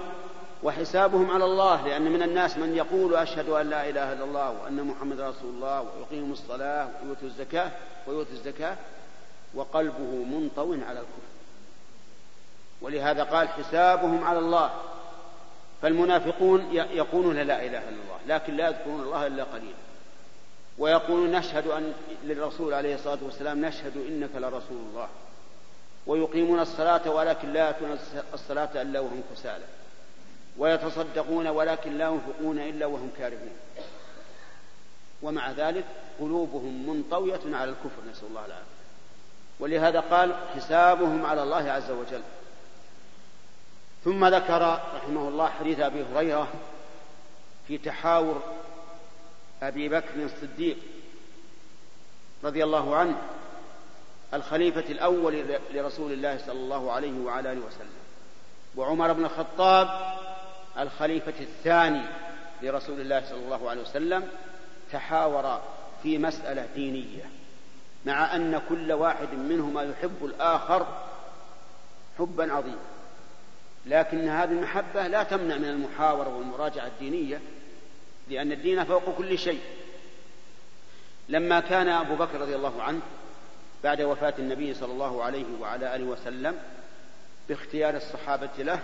وحسابهم على الله لأن من الناس من يقول أشهد أن لا إله إلا الله وأن محمد رسول الله ويقيم الصلاة ويؤتي الزكاة ويؤتي الزكاة وقلبه منطو على الكفر. ولهذا قال حسابهم على الله. فالمنافقون يقولون لا إله إلا الله لكن لا يذكرون الله إلا قليلا. ويقولون نشهد أن للرسول عليه الصلاة والسلام نشهد إنك لرسول الله. ويقيمون الصلاة ولكن لا ياتون الصلاة إلا وهم كسالى. ويتصدقون ولكن لا ينفقون إلا وهم كارهون. ومع ذلك قلوبهم منطوية على الكفر نسأل الله العافية. ولهذا قال حسابهم على الله عز وجل. ثم ذكر رحمه الله حديث أبي هريرة في تحاور أبي بكر الصديق رضي الله عنه الخليفة الأول لرسول الله صلى الله عليه وعلى آله وسلم وعمر بن الخطاب الخليفة الثاني لرسول الله صلى الله عليه وسلم تحاور في مسألة دينية مع أن كل واحد منهما يحب الآخر حبا عظيما. لكن هذه المحبة لا تمنع من المحاورة والمراجعة الدينية لأن الدين فوق كل شيء. لما كان أبو بكر رضي الله عنه بعد وفاة النبي صلى الله عليه وعلى آله وسلم باختيار الصحابة له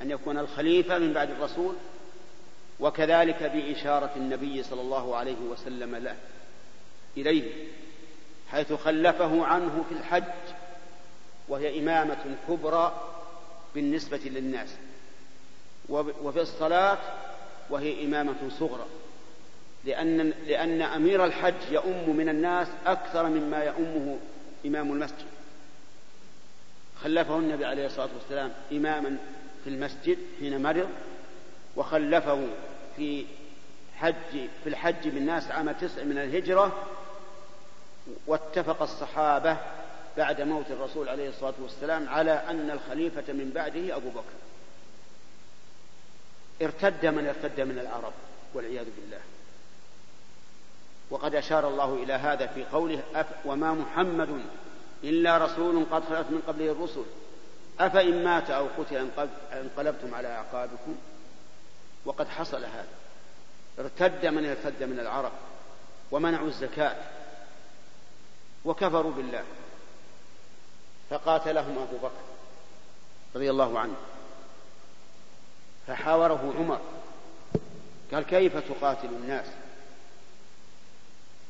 أن يكون الخليفة من بعد الرسول وكذلك بإشارة النبي صلى الله عليه وسلم له إليه حيث خلفه عنه في الحج وهي إمامة كبرى بالنسبة للناس وفي الصلاة وهي إمامة صغرى لأن لأن أمير الحج يؤم من الناس أكثر مما يؤمه إمام المسجد. خلفه النبي عليه الصلاة والسلام إماما في المسجد حين مرض وخلفه في حج في الحج بالناس عام تسع من الهجرة واتفق الصحابة بعد موت الرسول عليه الصلاة والسلام على أن الخليفة من بعده أبو بكر. ارتد من ارتد من العرب والعياذ بالله. وقد أشار الله إلى هذا في قوله وما محمد إلا رسول قد خلت من قبله الرسل. أفإن مات أو قتل انقلبتم على أعقابكم؟ وقد حصل هذا. ارتد من ارتد من العرب ومنعوا الزكاة وكفروا بالله. فقاتلهم أبو بكر رضي الله عنه. فحاوره عمر. قال كيف تقاتل الناس؟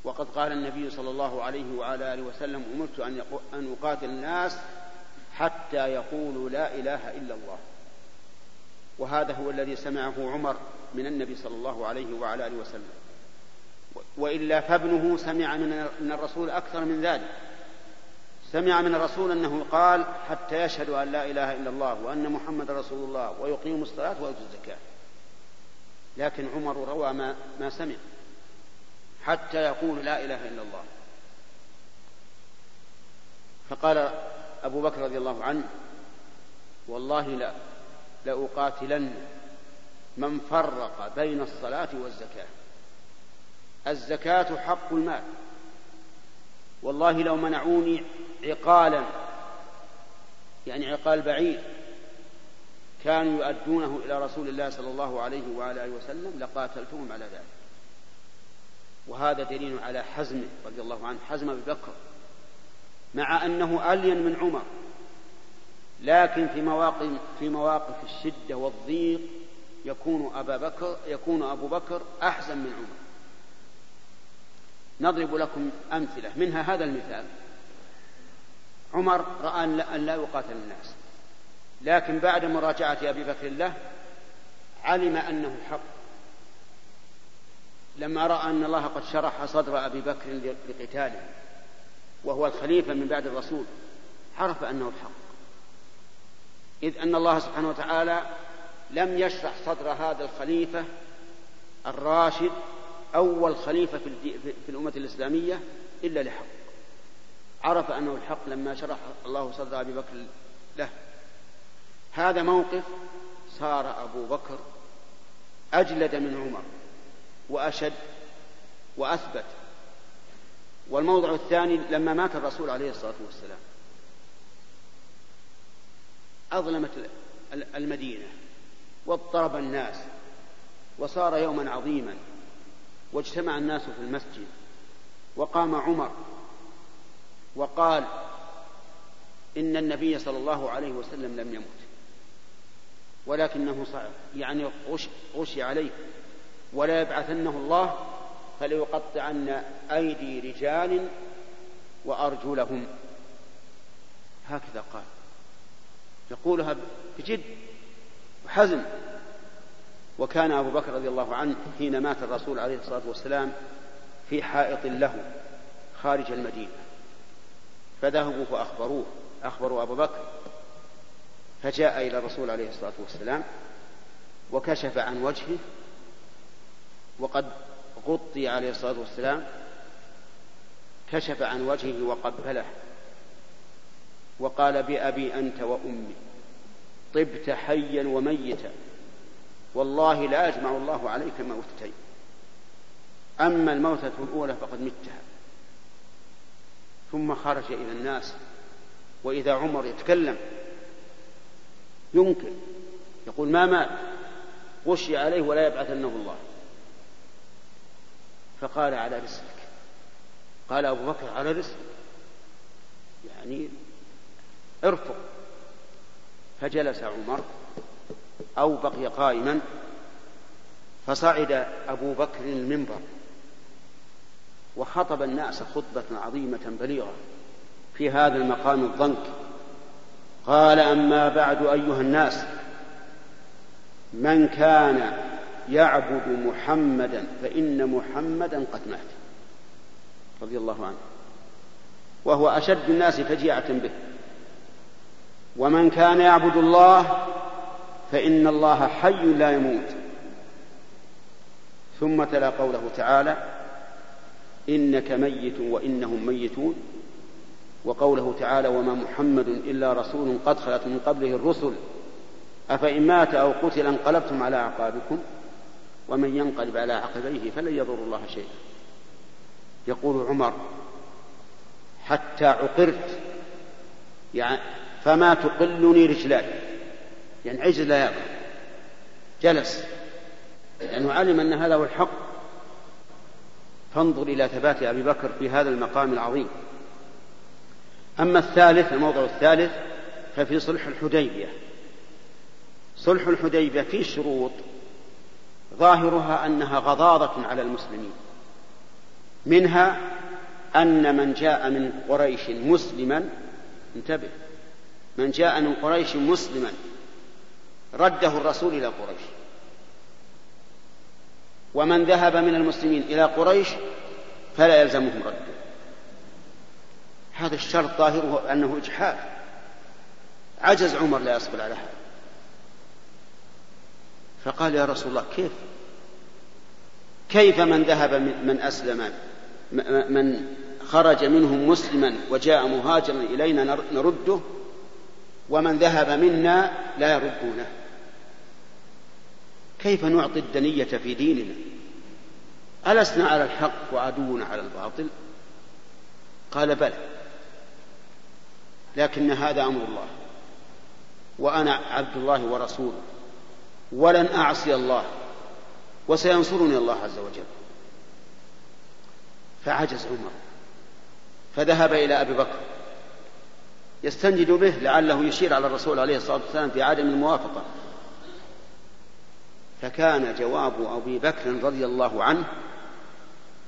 وقد قال النبي صلى الله عليه وعلى آله وسلم أمرت أن, أقاتل الناس حتى يقولوا لا إله إلا الله. وهذا هو الذي سمعه عمر من النبي صلى الله عليه وعلى آله وسلم. وإلا فابنه سمع من الرسول أكثر من ذلك. سمع من الرسول أنه قال حتى يشهدوا أن لا إله إلا الله وأن محمد رسول الله ويقيموا الصلاة ويؤتوا الزكاة. لكن عمر روى ما ما سمع. حتى يقول لا إله إلا الله. فقال أبو بكر رضي الله عنه والله لا لأقاتلن من فرق بين الصلاة والزكاة. الزكاة حق المال. والله لو منعوني عقالا يعني عقال بعير كانوا يؤدونه إلى رسول الله صلى الله عليه وعلى آله وسلم لقاتلتهم على ذلك. وهذا دليل على حزمه رضي الله عنه حزم أبي بكر. مع أنه ألين من عمر. لكن في مواقف في مواقف الشدة والضيق يكون أبا بكر يكون أبو بكر أحزن من عمر. نضرب لكم أمثلة. منها هذا المثال. عمر رأى أن لا يقاتل الناس. لكن بعد مراجعة أبي بكر له علم أنه حق. لما رأى أن الله قد شرح صدر أبي بكر لقتاله. وهو الخليفة من بعد الرسول عرف أنه الحق. إذ أن الله سبحانه وتعالى لم يشرح صدر هذا الخليفة الراشد أول خليفة في الأمة الإسلامية إلا لحق. عرف أنه الحق لما شرح الله صدر أبي بكر له. هذا موقف صار أبو بكر أجلد من عمر وأشد وأثبت والموضع الثاني لما مات الرسول عليه الصلاة والسلام. أظلمت المدينة واضطرب الناس وصار يوما عظيما واجتمع الناس في المسجد وقام عمر وقال إن النبي صلى الله عليه وسلم لم يمت ولكنه صعب يعني غش, غشي عليه ولا يبعثنه الله فليقطعن أيدي رجال وأرجلهم. هكذا قال. يقولها بجد وحزن. وكان أبو بكر رضي الله عنه حين مات الرسول عليه الصلاة والسلام في حائط له خارج المدينة. فذهبوا فأخبروه أخبروا أبو بكر. فجاء إلى الرسول عليه الصلاة والسلام وكشف عن وجهه وقد غطي عليه الصلاة والسلام كشف عن وجهه وقبله وقال بأبي أنت وأمي طبت حيا وميتا والله لا يجمع الله عليك موتتين أما الموتة الأولى فقد متها ثم خرج إلى الناس وإذا عمر يتكلم ينكر يقول ما مات غشي عليه ولا يبعثنه الله فقال على رسلك. قال أبو بكر على رسلك. يعني ارفق. فجلس عمر أو بقي قائما فصعد أبو بكر المنبر وخطب الناس خطبة عظيمة بليغة في هذا المقام الضنك. قال أما بعد أيها الناس من كان يعبد محمدا فإن محمدا قد مات. رضي الله عنه. وهو أشد الناس فجيعة به. ومن كان يعبد الله فإن الله حي لا يموت. ثم تلا قوله تعالى إنك ميت وإنهم ميتون. وقوله تعالى وما محمد إلا رسول قد خلت من قبله الرسل. أفإن مات أو قتل انقلبتم على أعقابكم؟ ومن ينقلب على عقبيه فلن يضر الله شيئا. يقول عمر حتى عقرت يعني فما تقلني رجلاي يعني عجز لا يقع جلس. لأنه علم أن هذا هو الحق. فانظر إلى ثبات أبي بكر في هذا المقام العظيم. أما الثالث الموضع الثالث ففي صلح الحديبية. صلح الحديبية فيه شروط ظاهرها أنها غضاضة على المسلمين. منها أن من جاء من قريش مسلما انتبه من جاء من قريش مسلما رده الرسول إلى قريش. ومن ذهب من المسلمين إلى قريش فلا يلزمهم رده. هذا الشرط ظاهره أنه إجحاف. عجز عمر لا يصبر على هذا. فقال يا رسول الله كيف؟ كيف من ذهب من أسلم من خرج منهم مسلما وجاء مهاجرا إلينا نرده؟ ومن ذهب منا لا يردونه. كيف نعطي الدنية في ديننا؟ ألسنا على الحق وعدونا على الباطل؟ قال بلى. لكن هذا أمر الله وأنا عبد الله ورسوله. ولن أعصي الله وسينصرني الله عز وجل. فعجز عمر فذهب إلى أبي بكر يستنجد به لعله يشير على الرسول عليه الصلاة والسلام في عدم الموافقة. فكان جواب أبي بكر رضي الله عنه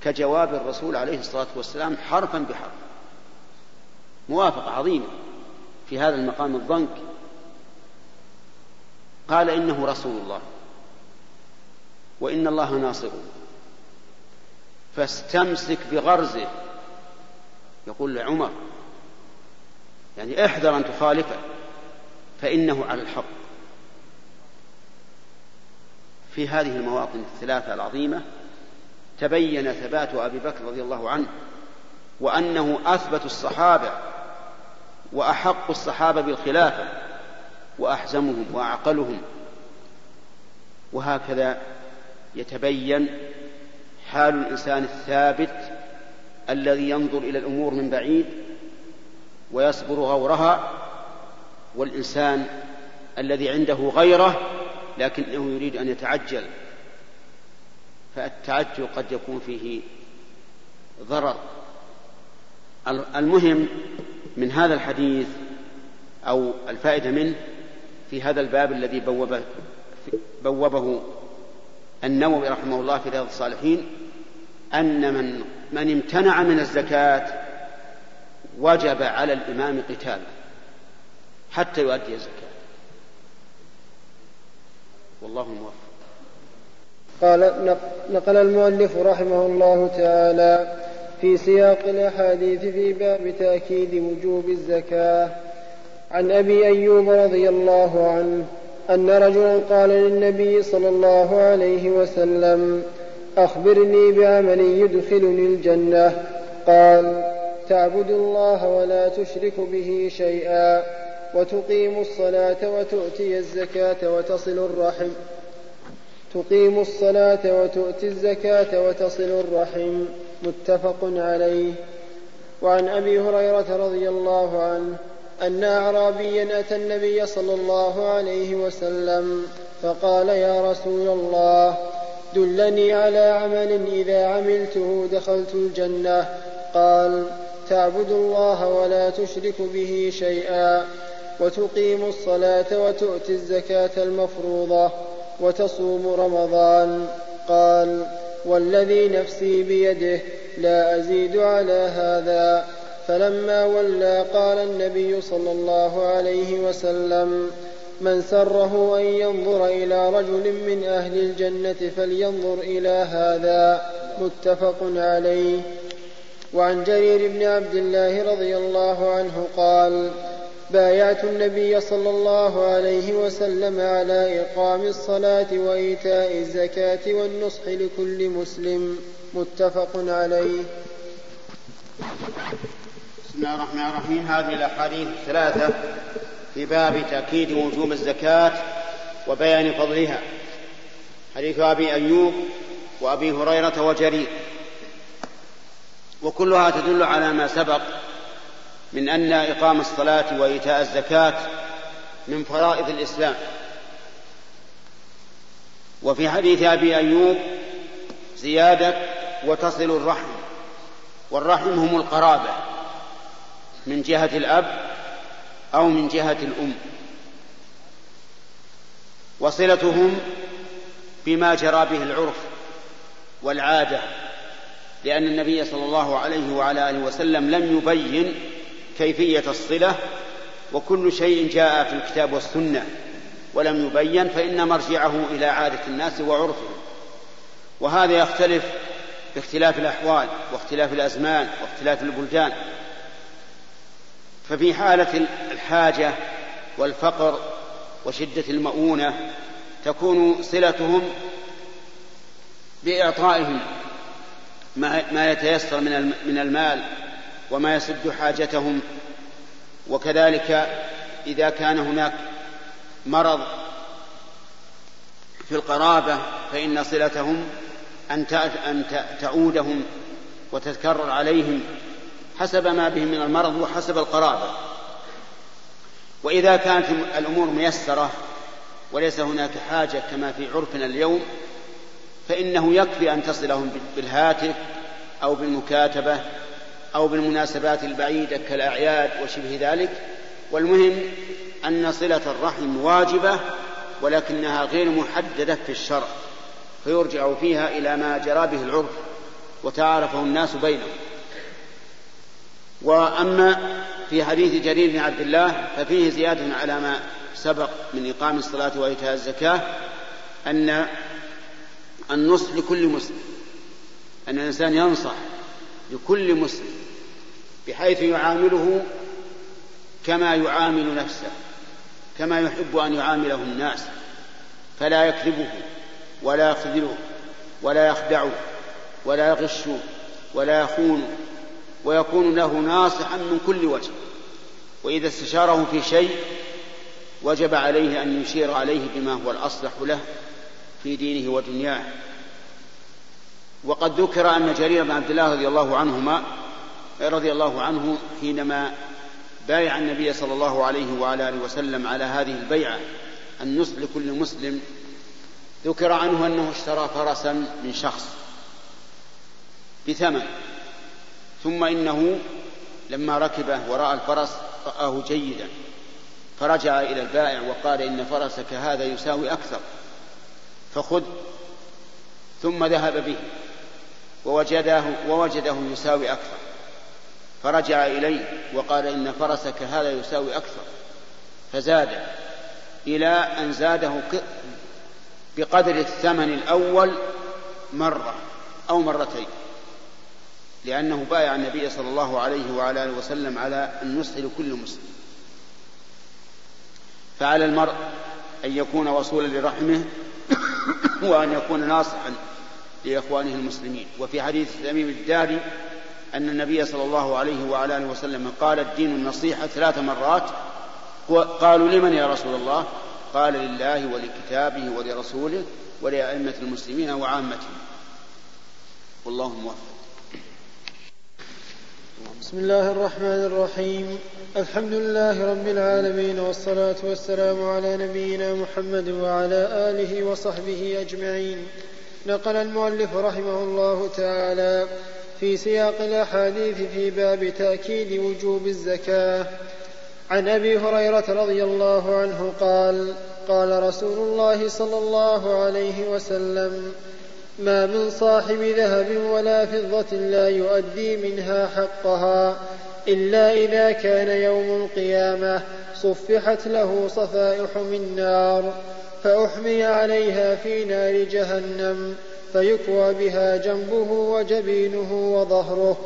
كجواب الرسول عليه الصلاة والسلام حرفا بحرف. موافقة عظيمة في هذا المقام الضنك قال إنه رسول الله. وإن الله ناصره فاستمسك بغرزه. يقول لعمر. يعني احذر أن تخالفه. فإنه على الحق. في هذه المواطن الثلاثة العظيمة تبين ثبات أبي بكر رضي الله عنه وأنه أثبت الصحابة وأحق الصحابة بالخلافة. وأحزمهم وأعقلهم. وهكذا يتبين حال الإنسان الثابت الذي ينظر إلى الأمور من بعيد ويصبر غورها والإنسان الذي عنده غيره لكنه يريد أن يتعجل. فالتعجل قد يكون فيه ضرر. المهم من هذا الحديث أو الفائدة منه في هذا الباب الذي بوبه, بوبه النووي رحمه الله في رياض الصالحين أن من من امتنع من الزكاة وجب على الإمام قتاله حتى يؤدي الزكاة. والله الموفق قال نقل المؤلف رحمه الله تعالى في سياق الأحاديث في باب تأكيد وجوب الزكاة. عن أبي أيوب رضي الله عنه أن رجلا قال للنبي صلى الله عليه وسلم أخبرني بعمل يدخلني الجنة. قال تعبد الله ولا تشرك به شيئا وتقيم الصلاة وتؤتي الزكاة وتصل الرحم. تقيم الصلاة وتؤتي الزكاة وتصل الرحم. متفق عليه. وعن أبي هريرة رضي الله عنه أن أعرابيا أتى النبي صلى الله عليه وسلم فقال يا رسول الله دلني على عمل إذا عملته دخلت الجنة. قال تعبد الله ولا تشرك به شيئا وتقيم الصلاة وتؤتي الزكاة المفروضة وتصوم رمضان. قال والذي نفسي بيده لا أزيد على هذا. فلما ولى قال النبي صلى الله عليه وسلم من سره أن ينظر إلى رجل من أهل الجنة فلينظر إلى هذا. متفق عليه. وعن جرير بن عبد الله رضي الله عنه قال بايعت النبي صلى الله عليه وسلم على إقام الصلاة وإيتاء الزكاة والنصح لكل مسلم. متفق عليه. بسم الله الرحمن الرحيم. هذه الأحاديث الثلاثة في باب تأكيد وجوب الزكاة وبيان فضلها. حديث أبي أيوب وأبي هريرة وجرير. وكلها تدل على ما سبق من أن إقام الصلاة وإيتاء الزكاة من فرائض الإسلام. وفي حديث أبي أيوب زيادة وتصل الرحم والرحم هم القرابة. من جهة الأب أو من جهة الأم. وصلتهم بما جرى به العرف والعادة لأن النبي صلى الله عليه وعلى آله وسلم لم يبين كيفية الصلة وكل شيء جاء في الكتاب والسنة ولم يبين فإن مرجعه إلى عادة الناس وعرفهم وهذا يختلف باختلاف الأحوال واختلاف الأزمان واختلاف البلدان. ففي حالة الحاجة والفقر وشدة المؤونة تكون صلتهم بإعطائهم ما يتيسر من المال وما يسد حاجتهم. وكذلك إذا كان هناك مرض في القرابة فإن صلتهم أن تعودهم وتتكرر عليهم حسب ما بهم من المرض وحسب القرابة. وإذا كانت الأمور ميسرة وليس هناك حاجة كما في عرفنا اليوم فإنه يكفي أن تصلهم بالهاتف أو بالمكاتبة أو بالمناسبات البعيدة كالأعياد وشبه ذلك. والمهم أن صلة الرحم واجبة ولكنها غير محددة في الشرع فيرجع فيها إلى ما جرى به العرف وتعارفه الناس بينهم. وأما في حديث جرير بن عبد الله ففيه زيادة على ما سبق من إقام الصلاة وإيتاء الزكاة أن النصح لكل مسلم أن الإنسان ينصح لكل مسلم بحيث يعامله كما يعامل نفسه كما يحب أن يعامله الناس فلا يكذبه ولا يخذله ولا يخدعه ولا يغشه ولا يخونه. ويكون له ناصحا من كل وجه. وإذا استشاره في شيء وجب عليه أن يشير عليه بما هو الأصلح له في دينه ودنياه. وقد ذكر أن جرير بن عبد الله رضي الله عنهما رضي الله عنه حينما بايع النبي صلى الله عليه وعلى آله وسلم على هذه البيعة النصح لكل مسلم ذكر عنه أنه اشترى فرسا من شخص بثمن. ثم إنه لما ركبه ورأى الفرس رآه جيدا فرجع إلى البائع وقال إن فرسك هذا يساوي أكثر فخذ ثم ذهب به ووجده ووجده يساوي أكثر فرجع إليه وقال إن فرسك هذا يساوي أكثر فزاد إلى أن زاده بقدر الثمن الأول مرة أو مرتين. لأنه بايع النبي صلى الله عليه وعلى آله وسلم على النصح لكل مسلم. فعلى المرء أن يكون وصولا لرحمه وأن يكون ناصحا لإخوانه المسلمين. وفي حديث تميم الداري أن النبي صلى الله عليه وعلى آله وسلم قال الدين النصيحة ثلاث مرات. قالوا لمن يا رسول الله؟ قال لله ولكتابه ولرسوله ولأئمة المسلمين وعامتهم. والله موفق. بسم الله الرحمن الرحيم. الحمد لله رب العالمين والصلاة والسلام على نبينا محمد وعلى آله وصحبه أجمعين. نقل المؤلف رحمه الله تعالى في سياق الأحاديث في باب تأكيد وجوب الزكاة. عن أبي هريرة رضي الله عنه قال قال رسول الله صلى الله عليه وسلم ما من صاحب ذهب ولا فضة لا يؤدي منها حقها إلا إذا كان يوم القيامة صفحت له صفائح من نار فأحمي عليها في نار جهنم فيكوى بها جنبه وجبينه وظهره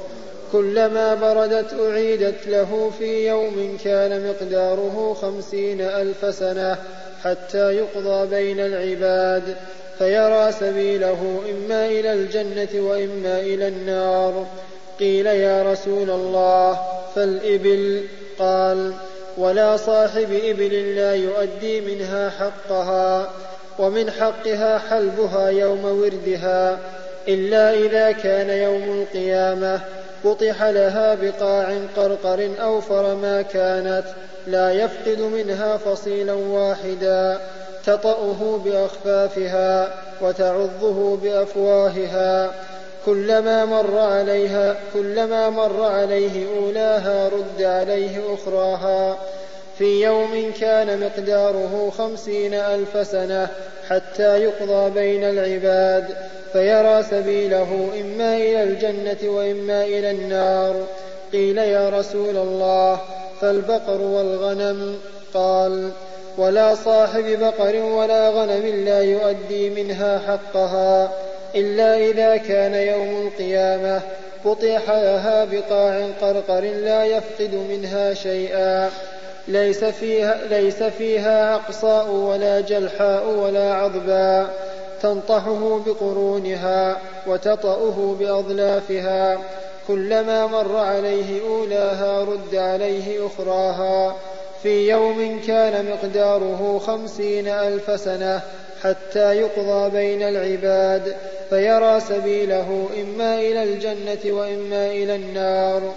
كلما بردت أعيدت له في يوم كان مقداره خمسين ألف سنة حتى يقضى بين العباد فيرى سبيله إما إلى الجنة وإما إلى النار. قيل يا رسول الله فالإبل؟ قال ولا صاحب إبل لا يؤدي منها حقها ومن حقها حلبها يوم وردها إلا إذا كان يوم القيامة. قطح لها بقاع قرقر أوفر ما كانت لا يفقد منها فصيلا واحدا. تطأه بأخفافها وتعضه بأفواهها كلما مر عليها كلما مر عليه أولاها رد عليه أخراها. في يوم كان مقداره خمسين ألف سنة حتى يقضى بين العباد فيرى سبيله إما إلى الجنة وإما إلى النار. قيل يا رسول الله فالبقر والغنم؟ قال ولا صاحب بقر ولا غنم لا يؤدي منها حقها إلا إذا كان يوم القيامة. قطح لها بقاع قرقر لا يفقد منها شيئا. ليس فيها, ليس فيها أقصاء ولا جلحاء ولا عظباء تنطحه بقرونها وتطأه بأظلافها. كلما مر عليه أولاها رد عليه أخراها. في يوم كان مقداره خمسين ألف سنة حتى يقضى بين العباد فيرى سبيله إما إلى الجنة وإما إلى النار.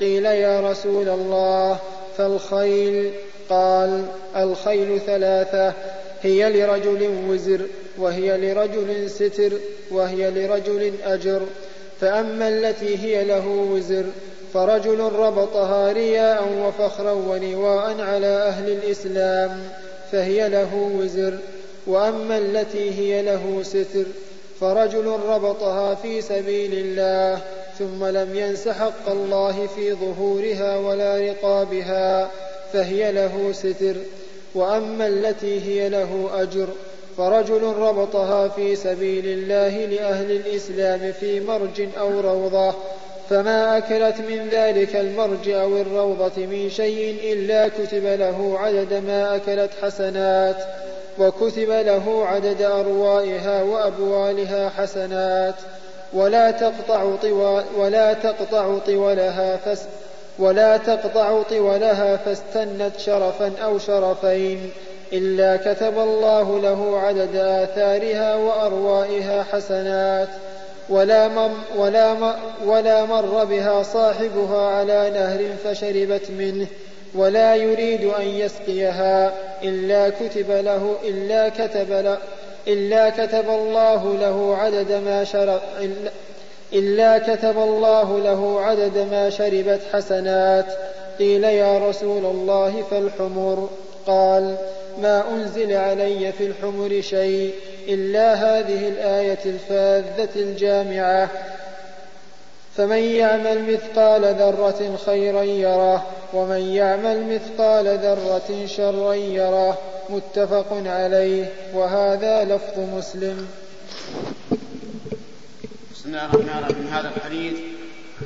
قيل يا رسول الله فالخيل؟ قال الخيل ثلاثة هي لرجل وزر وهي لرجل ستر وهي لرجل أجر. فأما التي هي له وزر فرجل ربطها رياء وفخرا ونواء على أهل الإسلام فهي له وزر وأما التي هي له ستر فرجل ربطها في سبيل الله ثم لم ينس حق الله في ظهورها ولا رقابها فهي له ستر وأما التي هي له أجر فرجل ربطها في سبيل الله لأهل الإسلام في مرج أو روضة فما أكلت من ذلك المرج أو الروضة من شيء إلا كتب له عدد ما أكلت حسنات وكتب له عدد أروائها وأبوالها حسنات. ولا تقطع ولا تقطع طولها فس ولا تقطع طولها فاستنت شرفا أو شرفين إلا كتب الله له عدد آثارها وأروائها حسنات. ولا مر, ولا, مر ولا مر بها صاحبها على نهر فشربت منه ولا يريد أن يسقيها إلا كتب له إلا كتب له إلا كتب الله له عدد ما شرب إلا كتب الله له عدد ما شربت حسنات. قيل يا رسول الله فالحمر. قال ما أنزل علي في الحمر شيء إلا هذه الآية الفاذة الجامعة. فمن يعمل مثقال ذرة خيرا يره ومن يعمل مثقال ذرة شرا يره. متفق عليه وهذا لفظ مسلم. بسم الله الرحمن الرحيم. هذا الحديث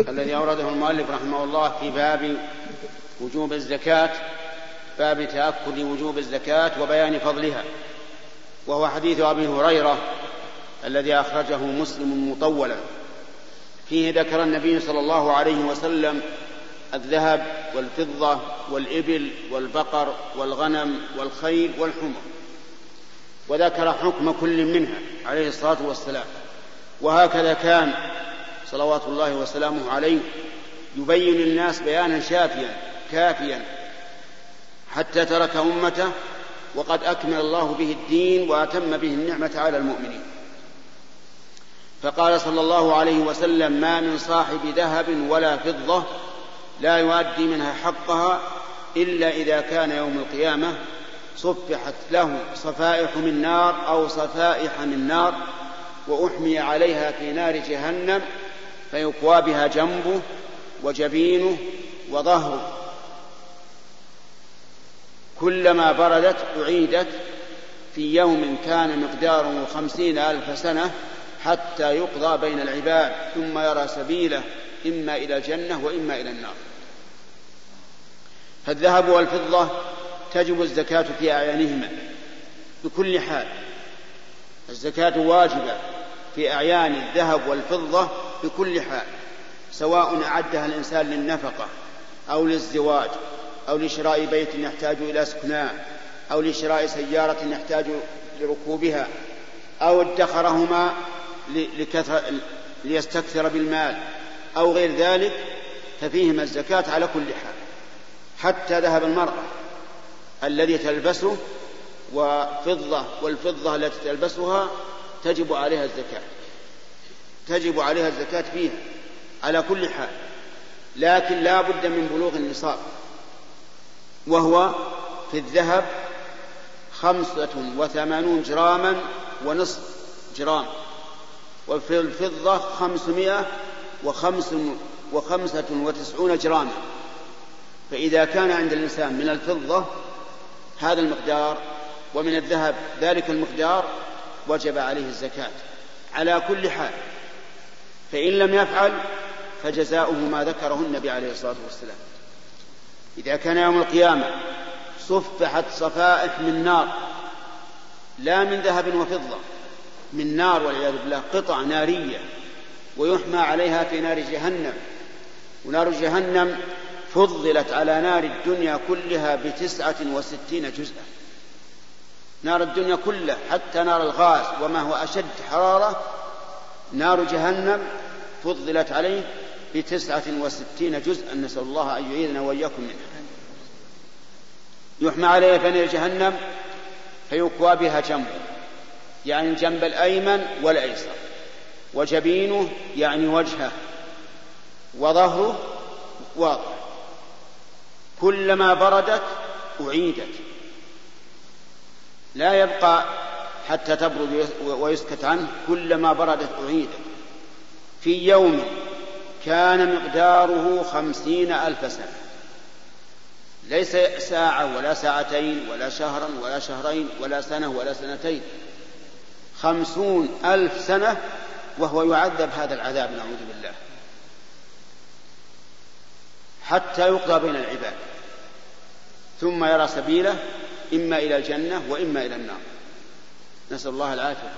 الذي أورده المؤلف رحمه الله في باب وجوب الزكاة باب تأكد وجوب الزكاة وبيان فضلها. وهو حديث أبي هريرة الذي أخرجه مسلم مطولا. فيه ذكر النبي صلى الله عليه وسلم الذهب والفضة والإبل والبقر والغنم والخيل والحمر. وذكر حكم كل منها عليه الصلاة والسلام. وهكذا كان صلوات الله وسلامه عليه يبين للناس بيانا شافيا كافيا حتى ترك أمته وقد أكمل الله به الدين وأتم به النعمة على المؤمنين. فقال صلى الله عليه وسلم ما من صاحب ذهب ولا فضة لا يؤدي منها حقها إلا إذا كان يوم القيامة صفحت له صفائح من نار أو صفائح من نار وأحمي عليها في نار جهنم فيكوى بها جنبه وجبينه وظهره كلما بردت أعيدت في يوم كان مقداره خمسين ألف سنة حتى يقضى بين العباد ثم يرى سبيله إما إلى الجنة وإما إلى النار. فالذهب والفضة تجب الزكاة في أعيانهما بكل حال. الزكاة واجبة في أعيان الذهب والفضة بكل حال سواء أعدها الإنسان للنفقة أو للزواج. أو لشراء بيت يحتاج إلى سكناه أو لشراء سيارة يحتاج لركوبها أو ادخرهما لكثر ليستكثر بالمال أو غير ذلك ففيهما الزكاة على كل حال. حتى ذهب المرأة الذي تلبسه وفضة والفضة التي تلبسها تجب عليها الزكاة. تجب عليها الزكاة فيها على كل حال لكن لا بد من بلوغ النصاب. وهو في الذهب خمسة وثمانون جراما ونصف جرام وفي الفضة خمسمائة وخمس وخمسة وتسعون جراما. فإذا كان عند الإنسان من الفضة هذا المقدار ومن الذهب ذلك المقدار وجب عليه الزكاة. على كل حال فإن لم يفعل فجزاؤه ما ذكره النبي عليه الصلاة والسلام. إذا كان يوم القيامة صفحت صفائح من نار لا من ذهب وفضة من نار والعياذ بالله قطع نارية ويحمى عليها في نار جهنم. ونار جهنم فضلت على نار الدنيا كلها بتسعة وستين جزءا. نار الدنيا كلها حتى نار الغاز وما هو أشد حرارة نار جهنم فضلت عليه بتسعة وستين جزءا. نسأل الله أن يعيذنا وإياكم منها. يحمى عليه فنير جهنم فيكوى بها جنبه يعني الجنب الأيمن والأيسر وجبينه يعني وجهه وظهره واضح كلما بردت أعيدت لا يبقى حتى تبرد ويسكت عنه كلما بردت أعيدت. في يوم كان مقداره خمسين ألف سنة. ليس ساعة ولا ساعتين ولا شهرا ولا شهرين ولا سنة ولا سنتين. خمسون ألف سنة وهو يعذب هذا العذاب نعوذ بالله. حتى يقضى بين العباد. ثم يرى سبيله إما إلى الجنة وإما إلى النار. نسأل الله العافية.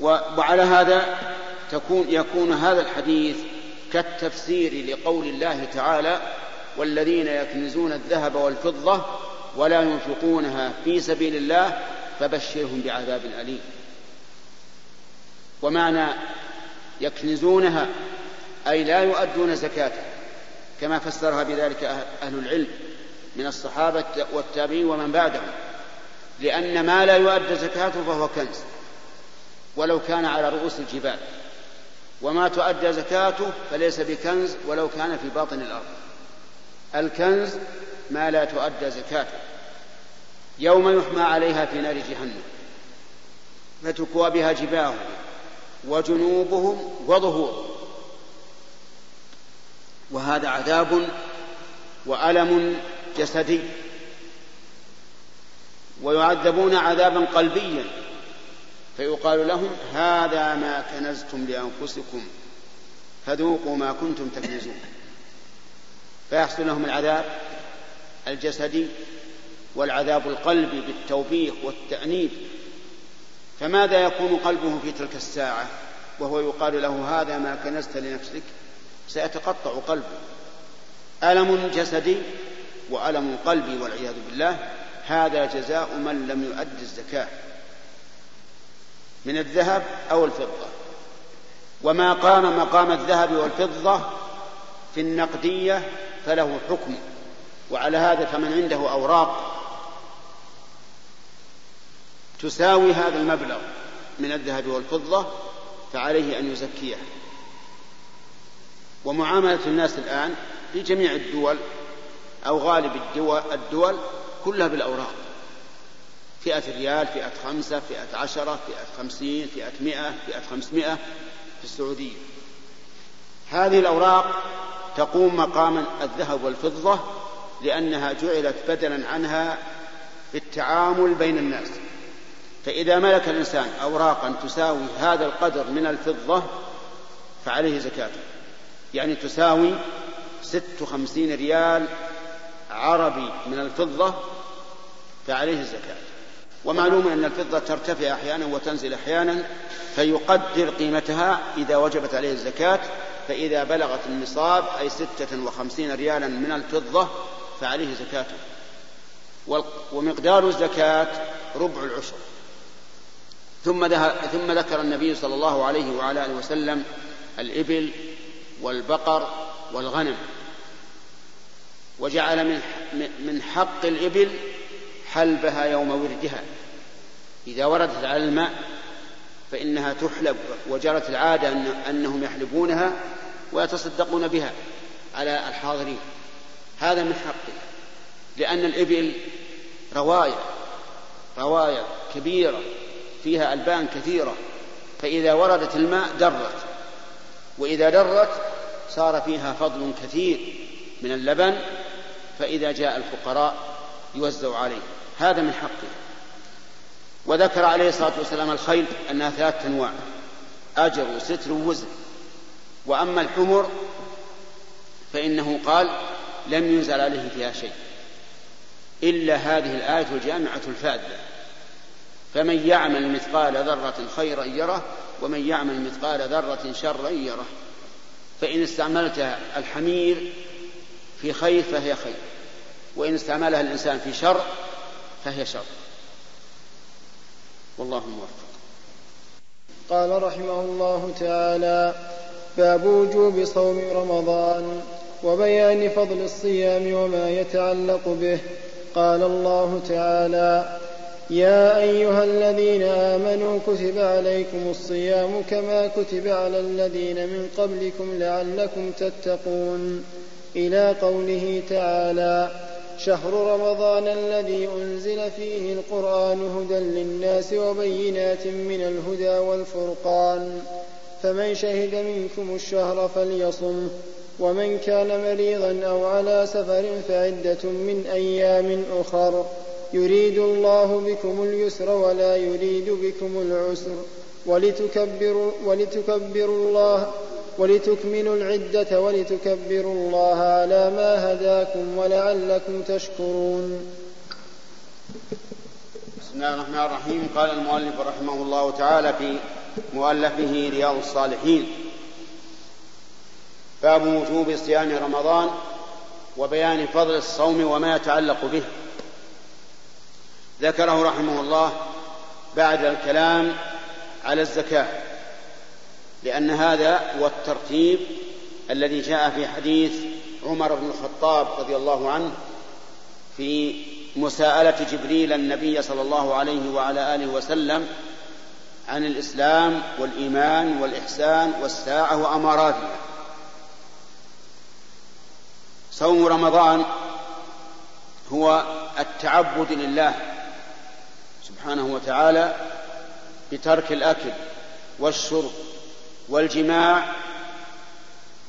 وعلى هذا تكون يكون هذا الحديث كالتفسير لقول الله تعالى والذين يكنزون الذهب والفضة ولا ينفقونها في سبيل الله فبشرهم بعذاب أليم. ومعنى يكنزونها أي لا يؤدون زكاتها كما فسرها بذلك أهل العلم من الصحابة والتابعين ومن بعدهم لأن ما لا يؤدى زكاته فهو كنز ولو كان على رؤوس الجبال. وما تؤدى زكاته فليس بكنز ولو كان في باطن الأرض. الكنز ما لا تؤدى زكاته. يوم يحمى عليها في نار جهنم. فتكوى بها جباههم وجنوبهم وظهورهم. وهذا عذاب وألم جسدي. ويعذبون عذابا قلبيا. فيقال لهم هذا ما كنزتم لأنفسكم. فذوقوا ما كنتم تكنزون. فيحصل لهم العذاب الجسدي والعذاب القلبي بالتوبيخ والتأنيب. فماذا يكون قلبه في تلك الساعة؟ وهو يقال له هذا ما كنزت لنفسك. سيتقطع قلبه. ألم جسدي وألم قلبي والعياذ بالله. هذا جزاء من لم يؤد الزكاة. من الذهب أو الفضة. وما قام مقام الذهب والفضة في النقدية فله حكم وعلى هذا فمن عنده أوراق تساوي هذا المبلغ من الذهب والفضة فعليه أن يزكيها ومعاملة الناس الآن في جميع الدول أو غالب الدول, الدول كلها بالأوراق. فئة ريال فئة خمسة فئة عشرة فئة خمسين فئة مئة فئة خمسمائة في السعودية. هذه الأوراق تقوم مقام الذهب والفضة لأنها جعلت بدلا عنها في التعامل بين الناس. فإذا ملك الإنسان أوراقا تساوي هذا القدر من الفضة فعليه زكاته يعني تساوي ست وخمسين ريال عربي من الفضة فعليه الزكاة ومعلوم أن الفضة ترتفع أحيانا وتنزل أحيانا فيقدر قيمتها إذا وجبت عليه الزكاة فإذا بلغت النصاب أي ستة وخمسين ريالا من الفضة فعليه زكاته ومقدار الزكاة ربع العشر. ثم ثم ذكر النبي صلى الله عليه وعلى آله وسلم الإبل والبقر والغنم. وجعل من من حق الإبل حلبها يوم وردها. إذا وردت على الماء فإنها تحلب وجرت العادة أن أنهم يحلبونها ويتصدقون بها على الحاضرين. هذا من حقه لأن الإبل رواية رواية كبيرة فيها ألبان كثيرة فإذا وردت الماء درت وإذا درت صار فيها فضل كثير من اللبن فإذا جاء الفقراء يوزع عليه. هذا من حقه. وذكر عليه الصلاة والسلام الخيل أنها ثلاثة أنواع أجر وستر ووزن. وأما الحمر فإنه قال لم ينزل عليه فيها شيء إلا هذه الآية الجامعة الفاذة. فمن يعمل مثقال ذرة خيرا يره ومن يعمل مثقال ذرة شرا يره. فإن استعملت الحمير في خير فهي خير وإن استعملها الإنسان في شر فهي شر. والله موفق. قال رحمه الله تعالى باب وجوب صوم رمضان وبيان فضل الصيام وما يتعلق به. قال الله تعالى يا أيها الذين آمنوا كتب عليكم الصيام كما كتب على الذين من قبلكم لعلكم تتقون. إلى قوله تعالى شهر رمضان الذي أنزل فيه القرآن هدى للناس وبينات من الهدى والفرقان. فمن شهد منكم الشهر فليصم ومن كان مريضا أو على سفر فعدة من أيام أخر. يريد الله بكم اليسر ولا يريد بكم العسر. ولتكبروا, ولتكبروا الله ولتكملوا العدة ولتكبروا الله على ما هداكم ولعلكم تشكرون. بسم الله الرحمن الرحيم. قال المؤلف رحمه الله تعالى في مؤلفه رياض الصالحين باب وجوب صيام رمضان وبيان فضل الصوم وما يتعلق به. ذكره رحمه الله بعد الكلام على الزكاة. لأن هذا هو الترتيب الذي جاء في حديث عمر بن الخطاب رضي الله عنه في مساءلة جبريل النبي صلى الله عليه وعلى آله وسلم عن الإسلام والإيمان والإحسان والساعة وأماراتها. صوم رمضان هو التعبد لله سبحانه وتعالى بترك الأكل والشرب والجماع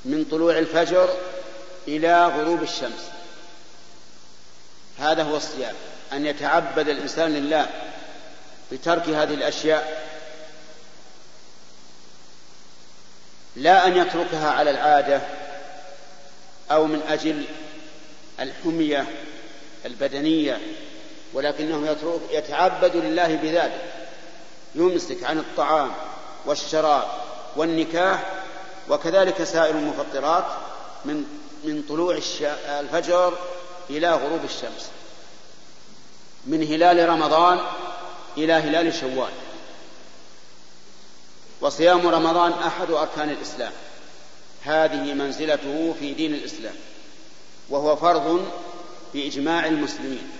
من طلوع الفجر إلى غروب الشمس. هذا هو الصيام أن يتعبد الإنسان لله بترك هذه الأشياء لا أن يتركها على العادة أو من أجل الحمية البدنية ولكنه يتعبد لله بذلك يمسك عن الطعام والشراب والنكاح وكذلك سائر المفطرات من من طلوع الفجر إلى غروب الشمس. من هلال رمضان إلى هلال شوال. وصيام رمضان أحد أركان الإسلام. هذه منزلته في دين الإسلام. وهو فرض بإجماع المسلمين.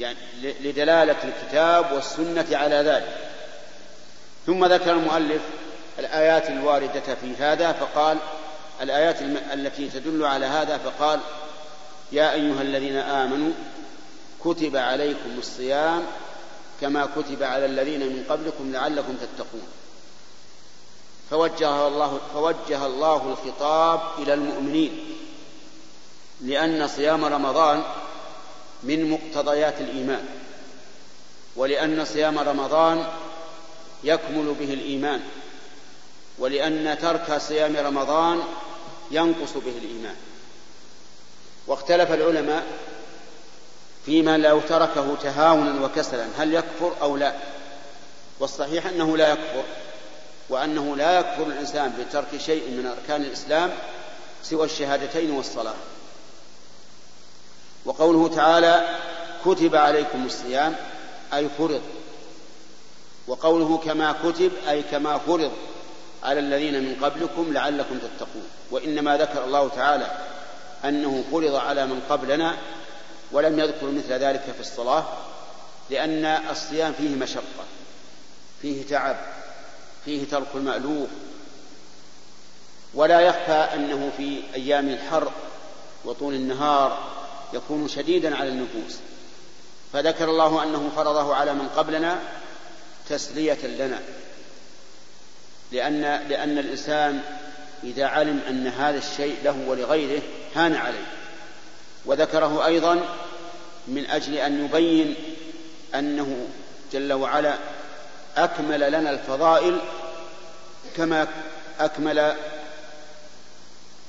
يعني لدلالة الكتاب والسنة على ذلك. ثم ذكر المؤلف الآيات الواردة في هذا فقال الآيات التي تدل على هذا فقال يا أيها الذين آمنوا كتب عليكم الصيام كما كتب على الذين من قبلكم لعلكم تتقون. فوجه الله فوجه الله الخطاب إلى المؤمنين لأن صيام رمضان من مقتضيات الإيمان ولأن صيام رمضان يكمل به الإيمان. ولأن ترك صيام رمضان ينقص به الإيمان. واختلف العلماء فيما لو تركه تهاونا وكسلا هل يكفر أو لا؟ والصحيح أنه لا يكفر وأنه لا يكفر الإنسان بترك شيء من أركان الإسلام سوى الشهادتين والصلاة. وقوله تعالى كتب عليكم الصيام أي فرض. وقوله كما كتب أي كما فرض. على الذين من قبلكم لعلكم تتقون. وإنما ذكر الله تعالى أنه فرض على من قبلنا ولم يذكر مثل ذلك في الصلاة لأن الصيام فيه مشقة فيه تعب فيه ترك المألوف. ولا يخفى أنه في أيام الحر وطول النهار يكون شديدا على النفوس. فذكر الله أنه فرضه على من قبلنا تسلية لنا. لأن لأن الإنسان إذا علم أن هذا الشيء له ولغيره هان عليه. وذكره أيضا من أجل أن يبين أنه جل وعلا أكمل لنا الفضائل كما أكمل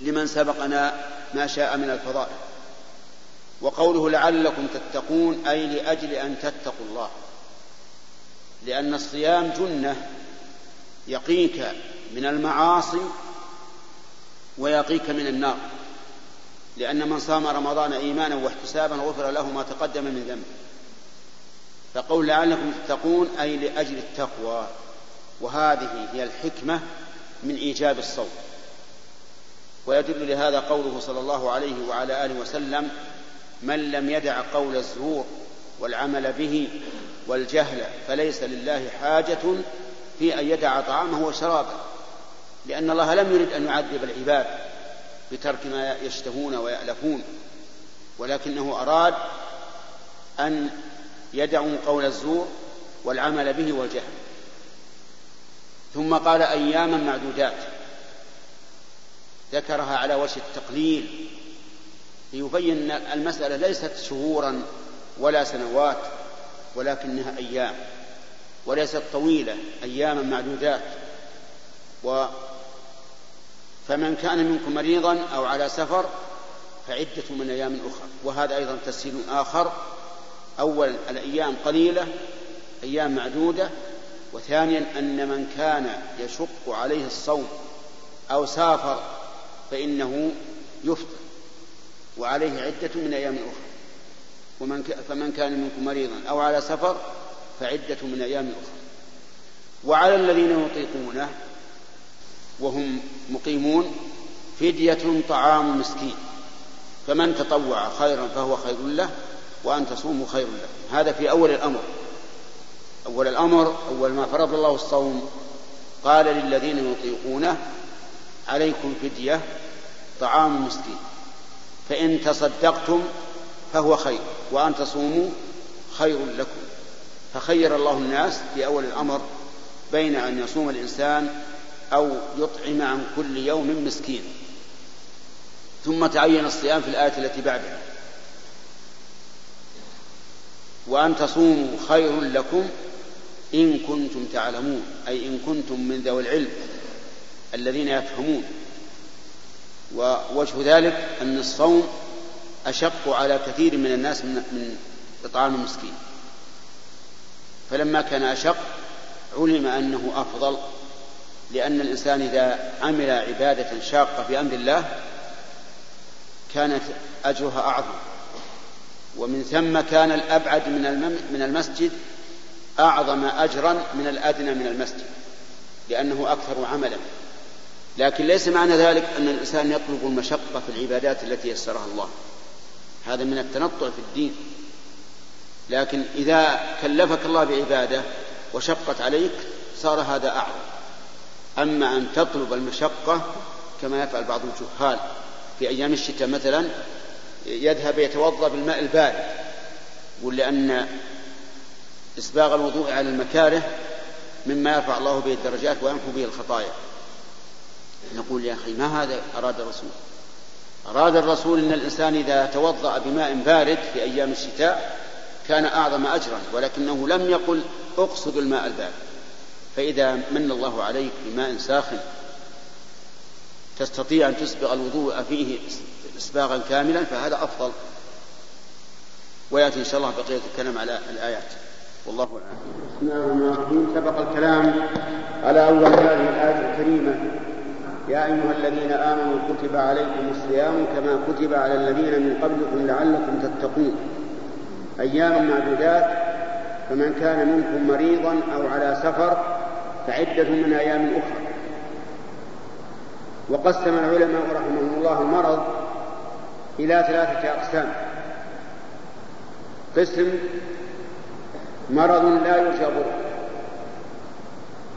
لمن سبقنا ما شاء من الفضائل. وقوله لعلكم تتقون أي لأجل أن تتقوا الله. لأن الصيام جنة يقيك من المعاصي ويقيك من النار. لأن من صام رمضان إيمانا واحتسابا غفر له ما تقدم من ذنبه. فقول لعلكم تتقون أي لأجل التقوى. وهذه هي الحكمة من إيجاب الصوم. ويدل لهذا قوله صلى الله عليه وعلى آله وسلم من لم يدع قول الزور والعمل به والجهل فليس لله حاجة في أن يدع طعامه وشرابه لأن الله لم يرد أن يعذب العباد بترك ما يشتهون ويألفون ولكنه أراد أن يدعوا قول الزور والعمل به والجهل. ثم قال أياما معدودات ذكرها على وجه التقليل ليبين المسألة ليست شهورا ولا سنوات ولكنها أيام. وليست طويلة أياما معدودات. و فمن كان منكم مريضا أو على سفر فعدة من أيام أخرى. وهذا أيضا تسهيل آخر. أولا الأيام قليلة أيام معدودة. وثانيا أن من كان يشق عليه الصوم أو سافر فإنه يفطر وعليه عدة من أيام أخرى. ومن فمن كان منكم مريضا أو على سفر فعدة من أيام أخرى. وعلى الذين يطيقونه وهم مقيمون فدية طعام مسكين. فمن تطوع خيرا فهو خير له وأن تصوموا خير له. هذا في أول الأمر. أول الأمر أول ما فرض الله الصوم قال للذين يطيقونه عليكم فدية طعام مسكين. فإن تصدقتم فهو خير وأن تصوموا خير لكم. فخير الله الناس في أول الأمر بين أن يصوم الإنسان أو يطعم عن كل يوم مسكين. ثم تعين الصيام في الآية التي بعدها. وأن تصوموا خير لكم إن كنتم تعلمون أي إن كنتم من ذوي العلم الذين يفهمون. ووجه ذلك أن الصوم أشق على كثير من الناس من, إطعام المسكين. فلما كان أشق علم أنه أفضل لأن الإنسان إذا عمل عبادة شاقة في أمر الله كانت أجرها أعظم. ومن ثم كان الأبعد من من المسجد أعظم أجرا من الأدنى من المسجد لأنه أكثر عملا. لكن ليس معنى ذلك أن الإنسان يطلب المشقة في العبادات التي يسرها الله. هذا من التنطع في الدين. لكن إذا كلفك الله بعبادة وشقت عليك صار هذا أعظم. أما أن تطلب المشقة كما يفعل بعض الجهال. في أيام الشتاء مثلا يذهب يتوضأ بالماء البارد. يقول لأن إسباغ الوضوء على المكاره مما يرفع الله به الدرجات ويمحو به الخطايا. نقول يا أخي ما هذا؟ أراد الرسول. أراد الرسول أن الإنسان إذا توضأ بماء بارد في أيام الشتاء كان أعظم أجرا ولكنه لم يقل أقصد الماء البارد. فإذا من الله عليك بماء ساخن تستطيع أن تسبغ الوضوء فيه إسباغا كاملا فهذا أفضل. ويأتي إن شاء الله بقية الكلام على الآيات. والله أعلم. بسم الله الرحمن الرحيم. سبق الكلام على أول هذه الآية الكريمة. يا أيها الذين آمنوا كتب عليكم الصيام كما كتب على الذين من قبلكم لعلكم تتقون. أياما معدودات فمن كان منكم مريضا أو على سفر فعدة من أيام أخرى. وقسم العلماء رحمهم الله المرض إلى ثلاثة أقسام. قسم مرض لا يرجى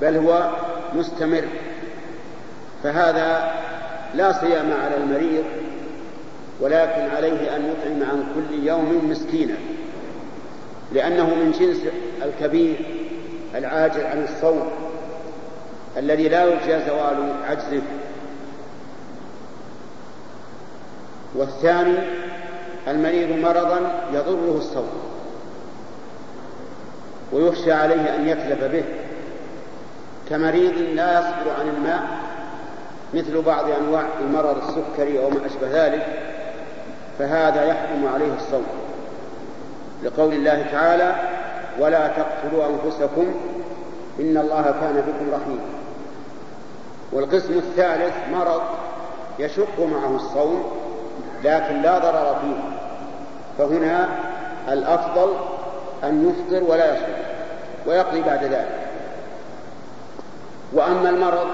بل هو مستمر. فهذا لا صيام على المريض ولكن عليه أن يطعم عن كل يوم مسكينا. لأنه من جنس الكبير العاجز عن الصوم الذي لا يرجى زوال عجزه. والثاني المريض مرضا يضره الصوم ويخشى عليه أن يتلف به. كمريض لا يصبر عن الماء مثل بعض أنواع المرض السكري أو ما أشبه ذلك فهذا يحكم عليه الصوم. لقول الله تعالى ولا تقتلوا أنفسكم إن الله كان بكم رحيما والقسم الثالث مرض يشق معه الصوم لكن لا ضرر فيه. فهنا الأفضل أن يفطر ولا يصوم ويقضي بعد ذلك. وأما المرض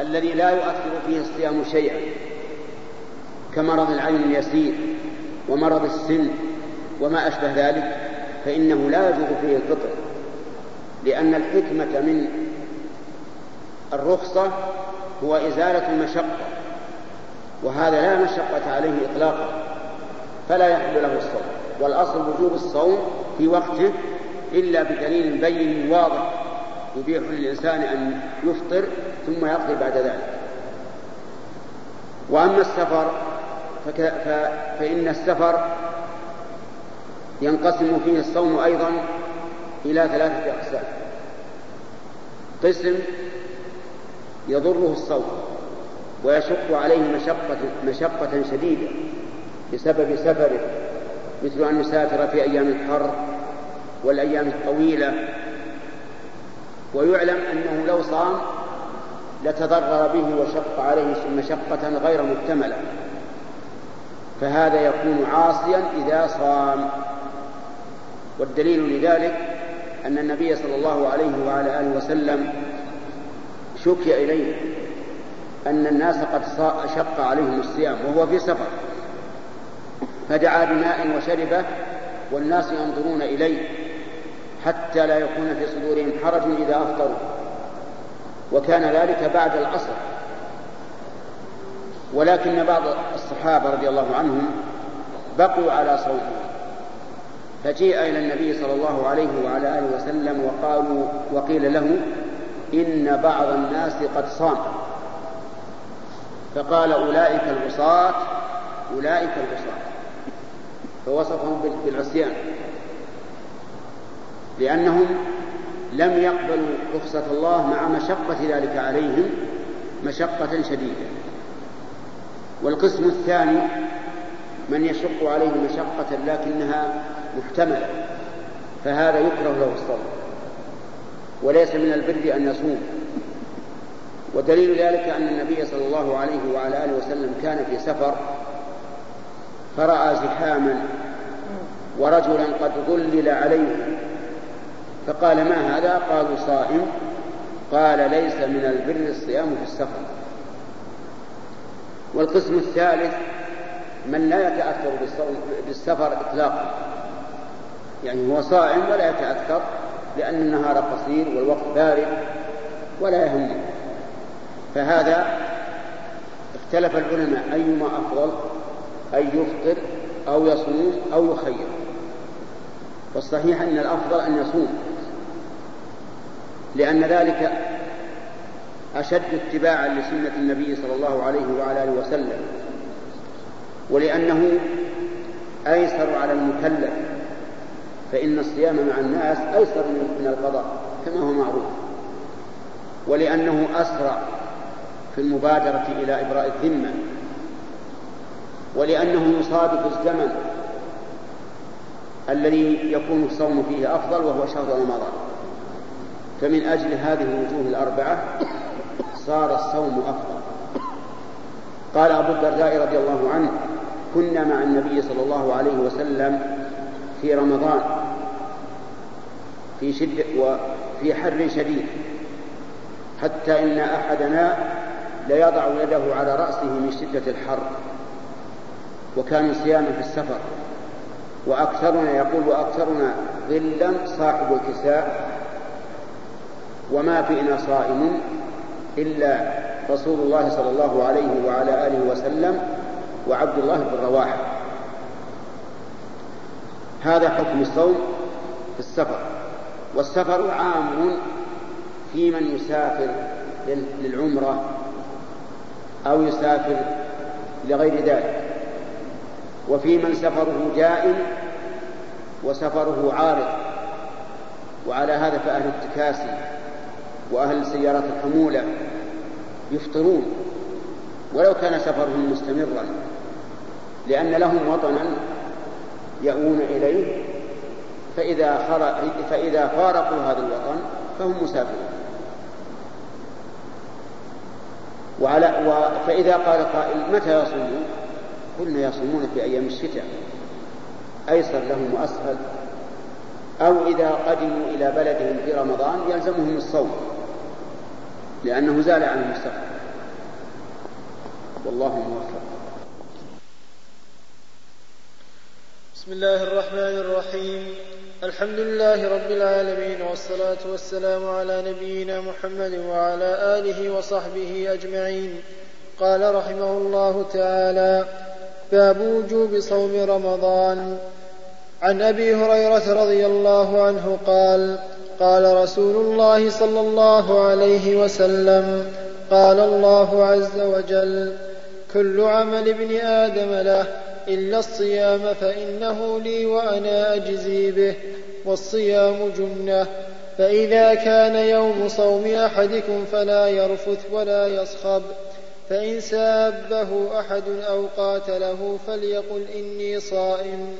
الذي لا يؤثر فيه الصيام شيئا كمرض العين اليسير ومرض السن وما أشبه ذلك فإنه لا يجوز فيه الفطر لأن الحكمة من الرخصة هو إزالة المشقة وهذا لا مشقة عليه إطلاقا فلا يحل له الصوم والأصل وجوب الصوم في وقته إلا بدليل بين واضح يبيح للإنسان أن يفطر ثم يقضي بعد ذلك. وأما السفر فك... ف... فإن السفر ينقسم فيه الصوم أيضا إلى ثلاثة أقسام. قسم يضره الصوم ويشق عليه مشقة, مشقة شديدة بسبب سفره مثل أن يسافر في أيام الحر والأيام الطويلة. ويعلم أنه لو صام لتضرر به وشق عليه مشقة غير محتملة فهذا يكون عاصيا إذا صام. والدليل لذلك أن النبي صلى الله عليه وعلى آله وسلم شكي إليه أن الناس قد شق عليهم الصيام وهو في سفر. فدعا بماء وشربة والناس ينظرون إليه حتى لا يكون في صدورهم حرج إذا أفطروا. وكان ذلك بعد العصر. ولكن بعض الصحابة رضي الله عنهم بقوا على صومهم. فجيء إلى النبي صلى الله عليه وعلى آله وسلم وقالوا وقيل له إن بعض الناس قد صام. فقال أولئك العصاة أولئك العصاة فوصفهم بالعصيان. لأنهم لم يقبلوا رخصة الله مع مشقة ذلك عليهم مشقة شديدة. والقسم الثاني من يشق عليه مشقة لكنها محتملة فهذا يكره له الصوم. وليس من البر أن يصوم. ودليل ذلك أن النبي صلى الله عليه وعلى آله وسلم كان في سفر فرأى زحاما ورجلا قد ظلل عليه. فقال ما هذا؟ قالوا صائم. قال ليس من البر الصيام في السفر. والقسم الثالث من لا يتأثر بالسفر إطلاقا. يعني هو صائم ولا يتأثر لأن النهار قصير والوقت بارد ولا يهمه. فهذا اختلف العلماء أيما أفضل؟ أن يفطر أو يصوم أو يخير. والصحيح أن الأفضل أن يصوم. لأن ذلك أشد اتباعا لسنة النبي صلى الله عليه وعلى آله وسلم. ولأنه أيسر على المكلف فإن الصيام مع الناس أيسر من القضاء كما هو معروف. ولأنه أسرع في المبادرة إلى إبراء الذمة. ولأنه يصادف الزمن الذي يكون الصوم فيه أفضل وهو شهر رمضان. فمن أجل هذه الوجوه الأربعة صار الصوم أفضل. قال أبو الدرداء رضي الله عنه كنا مع النبي صلى الله عليه وسلم في رمضان في شدة وفي حر شديد حتى إن أحدنا ليضع يده على رأسه من شدة الحر وكان صياما في السفر وأكثرنا يقول وأكثرنا ظلا صاحب الكساء وما فينا صائم. إلا رسول الله صلى الله عليه وعلى آله وسلم وعبد الله بن رواحة. هذا حكم الصوم في السفر. والسفر عام في من يسافر للعمرة أو يسافر لغير ذلك. وفي من سفره جائم وسفره عارض. وعلى هذا فأهل التكاسي وأهل سيارات الحمولة يفطرون ولو كان سفرهم مستمرا لأن لهم وطنا يأوون إليه فإذا, فإذا فارقوا هذا الوطن فهم مسافرون وعلى. فإذا قال قائل متى يصومون؟ قلنا يصومون في أيام الشتاء أيسر لهم وأسهل أو إذا قدموا إلى بلدهم في رمضان يلزمهم الصوم لأنه زال عنهم السفر والله موفق بسم الله الرحمن الرحيم. الحمد لله رب العالمين والصلاة والسلام على نبينا محمد وعلى آله وصحبه أجمعين. قال رحمه الله تعالى باب وجوب صوم رمضان. عن أبي هريرة رضي الله عنه قال قال رسول الله صلى الله عليه وسلم قال الله عز وجل كل عمل ابن آدم له إلا الصيام فإنه لي وأنا أجزي به والصيام جنة فإذا كان يوم صوم أحدكم فلا يرفث ولا يصخب فإن سابه أحد أو قاتله فليقل إني صائم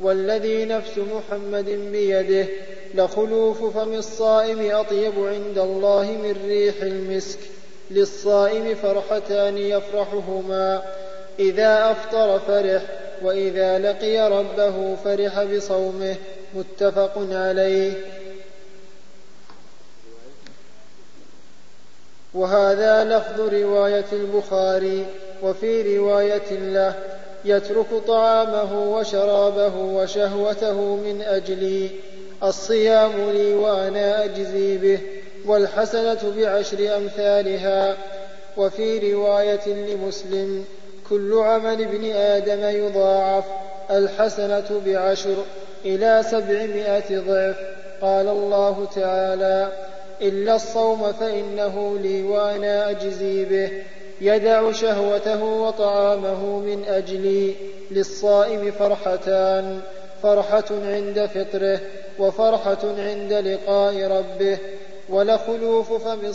والذي نفس محمد بيده لخلوف فم الصائم أطيب عند الله من ريح المسك للصائم فرحتان يفرحهما. إذا أفطر فرح وإذا لقي ربه فرح بصومه. متفق عليه. وهذا لفظ رواية البخاري وفي رواية له يترك طعامه وشرابه وشهوته من أجلي. الصيام لي وأنا أجزي به والحسنة بعشر أمثالها. وفي رواية لمسلم كل عمل ابن آدم يضاعف الحسنة بعشر إلى سبعمائة ضعف. قال الله تعالى إلا الصوم فإنه لي وأنا أجزي به. يدع شهوته وطعامه من أجلي للصائم فرحتان. فرحة عند فطره وفرحة عند لقاء ربه. ولخلوف فم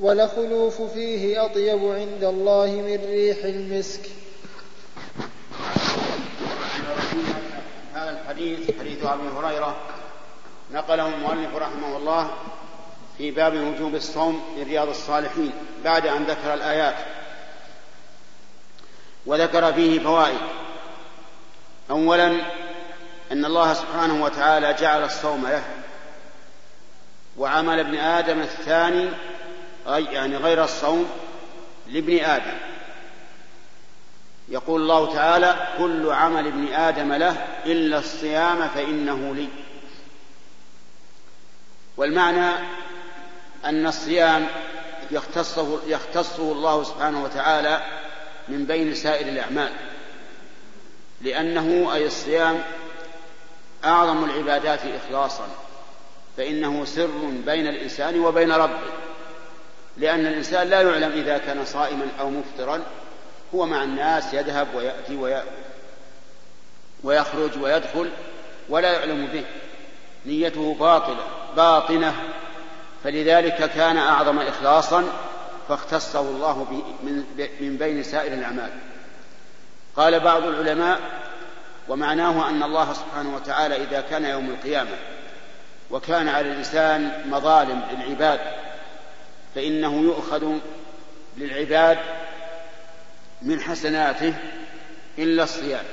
ولخلوف فيه أطيب عند الله من ريح المسك. هذا الحديث حديث أبي هريرة. نقله المؤلف رحمه الله في باب وجوب الصوم من رياض الصالحين بعد أن ذكر الآيات. وذكر فيه فوائد. أولا أن الله سبحانه وتعالى جعل الصوم له وعمل ابن آدم الثاني يعني غير الصوم لابن آدم. يقول الله تعالى كل عمل ابن آدم له إلا الصيام فإنه لي. والمعنى أن الصيام يختصه, يختصه الله سبحانه وتعالى من بين سائر الأعمال لأنه أي الصيام أعظم العبادات إخلاصا فإنه سر بين الإنسان وبين ربه. لأن الإنسان لا يعلم إذا كان صائما أو مفطرا هو مع الناس يذهب ويأتي ويخرج ويدخل ولا يعلم به. نيته باطلة باطنة. فلذلك كان أعظم إخلاصا فاختصه الله من بين سائر الأعمال. قال بعض العلماء ومعناه أن الله سبحانه وتعالى إذا كان يوم القيامة وكان على الإنسان مظالم للعباد فإنه يؤخذ للعباد من حسناته إلا الصيام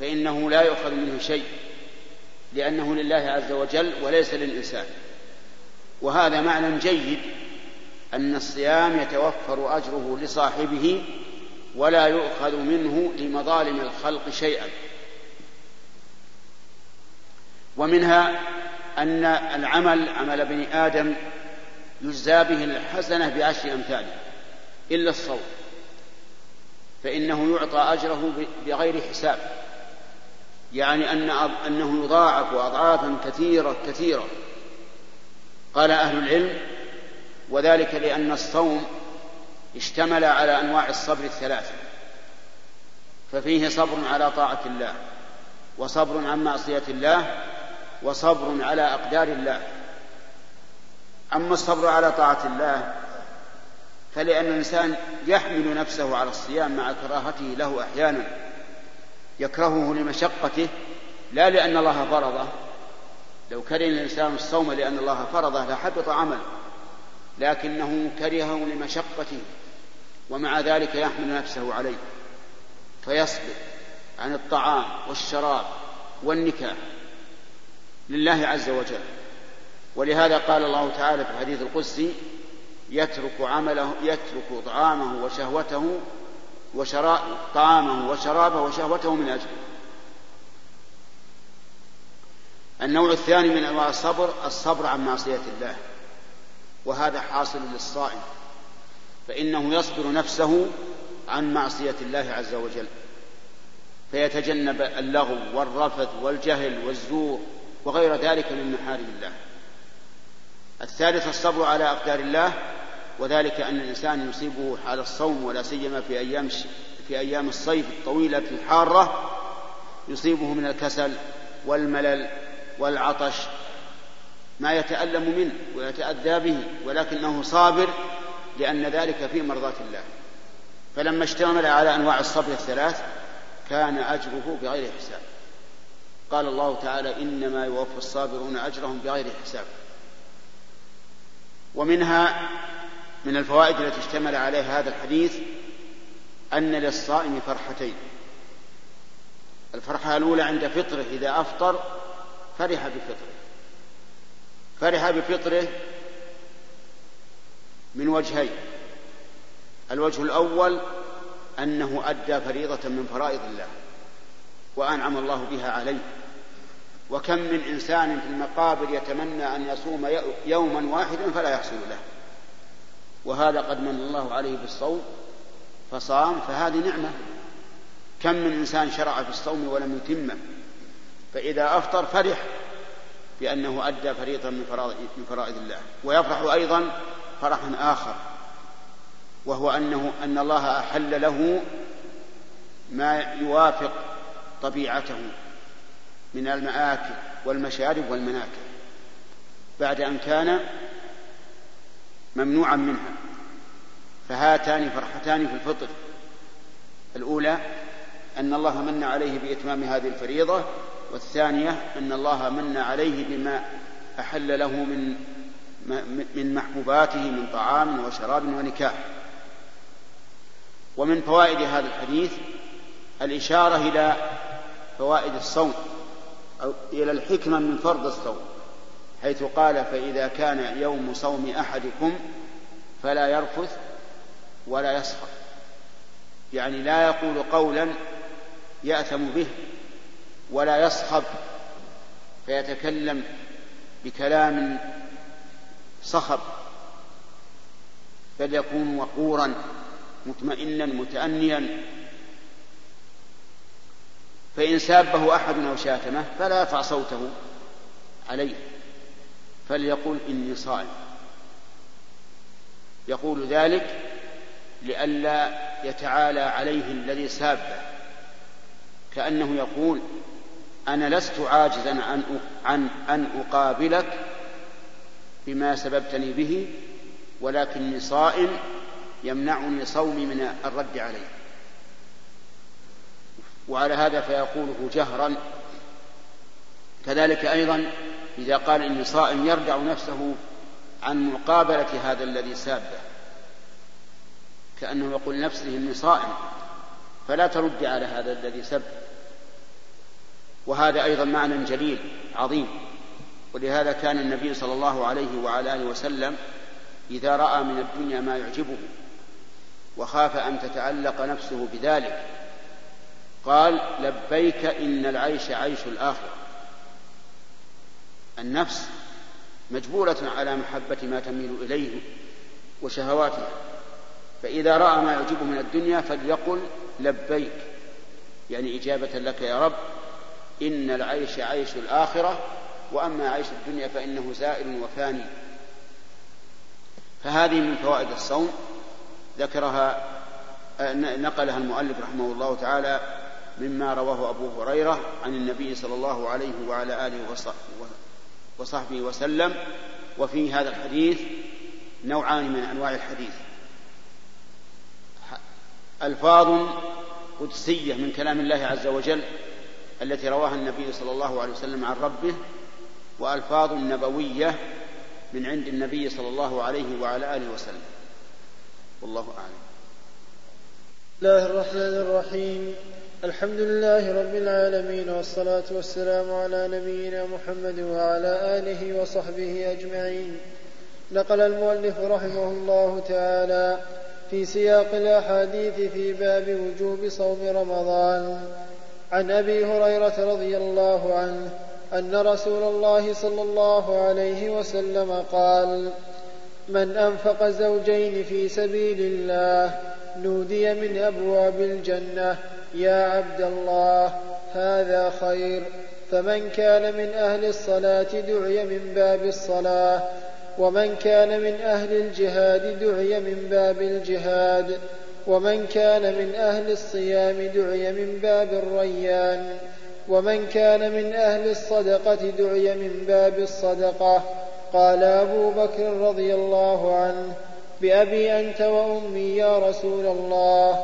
فإنه لا يؤخذ منه شيء لأنه لله عز وجل وليس للإنسان. وهذا معنى جيد أن الصيام يتوفر أجره لصاحبه ولا يؤخذ منه لمظالم الخلق شيئا. ومنها أن العمل عمل ابن آدم يجزى به الحسنة بعشر أمثاله إلا الصوم فإنه يعطى أجره بغير حساب. يعني أن أنه يضاعف أضعافا كثيرة كثيرة. قال أهل العلم وذلك لأن الصوم اشتمل على أنواع الصبر الثلاثة. ففيه صبر على طاعة الله وصبر عن معصية الله وصبر على أقدار الله. أما الصبر على طاعة الله فلأن الإنسان يحمل نفسه على الصيام مع كراهته له أحيانا يكرهه لمشقته لا لأن الله فرضه. لو كره الإنسان الصوم لأن الله فرضه لحبط عمله لكنه كرهه لمشقته. ومع ذلك يحمل نفسه عليه فيصبر عن الطعام والشراب والنكاح لله عز وجل. ولهذا قال الله تعالى في الحديث القدسي يترك عمله يترك طعامه وشهوته وشراب طعامه وشرابه وشهوته من أجله. النوع الثاني من أنواع الصبر الصبر عن معصية الله وهذا حاصل للصائم. فإنه يصبر نفسه عن معصية الله عز وجل. فيتجنب اللغو والرفث والجهل والزور وغير ذلك من محارم الله. الثالث الصبر على أقدار الله وذلك أن الإنسان يصيبه حال الصوم ولا سيما في أيام في أيام الصيف الطويلة الحارة يصيبه من الكسل والملل والعطش. ما يتألم منه ويتأذى به ولكنه صابر لأن ذلك في مرضاة الله. فلما اشتمل على أنواع الصبر الثلاث كان أجره بغير حساب. قال الله تعالى إنما يوفى الصابرون أجرهم بغير حساب. ومنها من الفوائد التي اشتمل عليها هذا الحديث أن للصائم فرحتين. الفرحة الأولى عند فطره إذا أفطر فرح بفطره. فرح بفطره من وجهين. الوجه الأول أنه أدى فريضة من فرائض الله وأنعم الله بها عليه. وكم من إنسان في المقابر يتمنى أن يصوم يوما واحدا فلا يحصل له. وهذا قد من الله عليه بالصوم فصام فهذه نعمة. كم من إنسان شرع في الصوم ولم يتمه فإذا أفطر فرح بأنه أدى فريضة من فرائض, الله. ويفرح أيضا فرحا آخر وهو أنه أن الله أحل له ما يوافق طبيعته من المآكل والمشارب والمناكل بعد أن كان ممنوعا منها. فهاتان فرحتان في الفطر. الأولى أن الله من عليه بإتمام هذه الفريضة والثانية أن الله من عليه بما أحل له من من محبوباته من طعام وشراب ونكاح. ومن فوائد هذا الحديث الإشارة إلى فوائد الصوم أو إلى الحكمة من فرض الصوم حيث قال فإذا كان يوم صوم أحدكم فلا يرفث ولا يسخر. يعني لا يقول قولا يأثم به ولا يصخب فيتكلم بكلام صخب بل يكون وقورا مطمئنا متأنيا. فإن سابه أحد أو شاتمه فلا يرفع صوته عليه فليقول إني صائم. يقول ذلك لئلا يتعالى عليه الذي سابه كأنه يقول أنا لست عاجزا عن أن أقابلك بما سببتني به ولكني صائم يمنعني صومي من الرد عليه. وعلى هذا فيقوله جهرا. كذلك أيضا إذا قال إني صائم يردع نفسه عن مقابلة هذا الذي سابه. كأنه يقول لنفسه إني صائم فلا ترد على هذا الذي سب وهذا أيضا معنى جليل عظيم. ولهذا كان النبي صلى الله عليه وعلى آله وسلم إذا رأى من الدنيا ما يعجبه وخاف أن تتعلق نفسه بذلك قال لبيك إن العيش عيش الآخرة. النفس مجبولة على محبة ما تميل إليه وشهواتها. فإذا رأى ما يعجبه من الدنيا فليقل لبيك يعني إجابة لك يا رب إن العيش عيش الآخرة وأما عيش الدنيا فإنه زائل وفاني. فهذه من فوائد الصوم. ذكرها نقلها المؤلف رحمه الله تعالى مما رواه أبو هريرة عن النبي صلى الله عليه وعلى آله وصحبه وسلم. وفي هذا الحديث نوعان من أنواع الحديث. ألفاظ قدسية من كلام الله عز وجل التي رواها النبي صلى الله عليه وسلم عن ربه وألفاظ نبوية من عند النبي صلى الله عليه وعلى آله وسلم. والله أعلم. بسم الله الرحمن الرحيم. الحمد لله رب العالمين والصلاة والسلام على نبينا محمد وعلى آله وصحبه أجمعين. نقل المؤلف رحمه الله تعالى في سياق الأحاديث في باب وجوب صوم رمضان. عن أبي هريرة رضي الله عنه أن رسول الله صلى الله عليه وسلم قال من أنفق زوجين في سبيل الله نودي من أبواب الجنة يا عبد الله هذا خير. فمن كان من أهل الصلاة دعي من باب الصلاة ومن كان من أهل الجهاد دعي من باب الجهاد ومن كان من أهل الصيام دعي من باب الريان. ومن كان من أهل الصدقة دعي من باب الصدقة. قال أبو بكر رضي الله عنه بأبي أنت وأمي يا رسول الله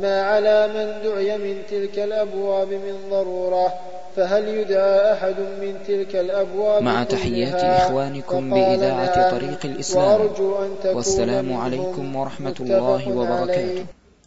ما على من دعي من تلك الأبواب من ضرورة فهل يدعى أحد من تلك الأبواب مع تحيات إخوانكم بإذاعة طريق الإسلام. والسلام عليكم ورحمة الله وبركاته.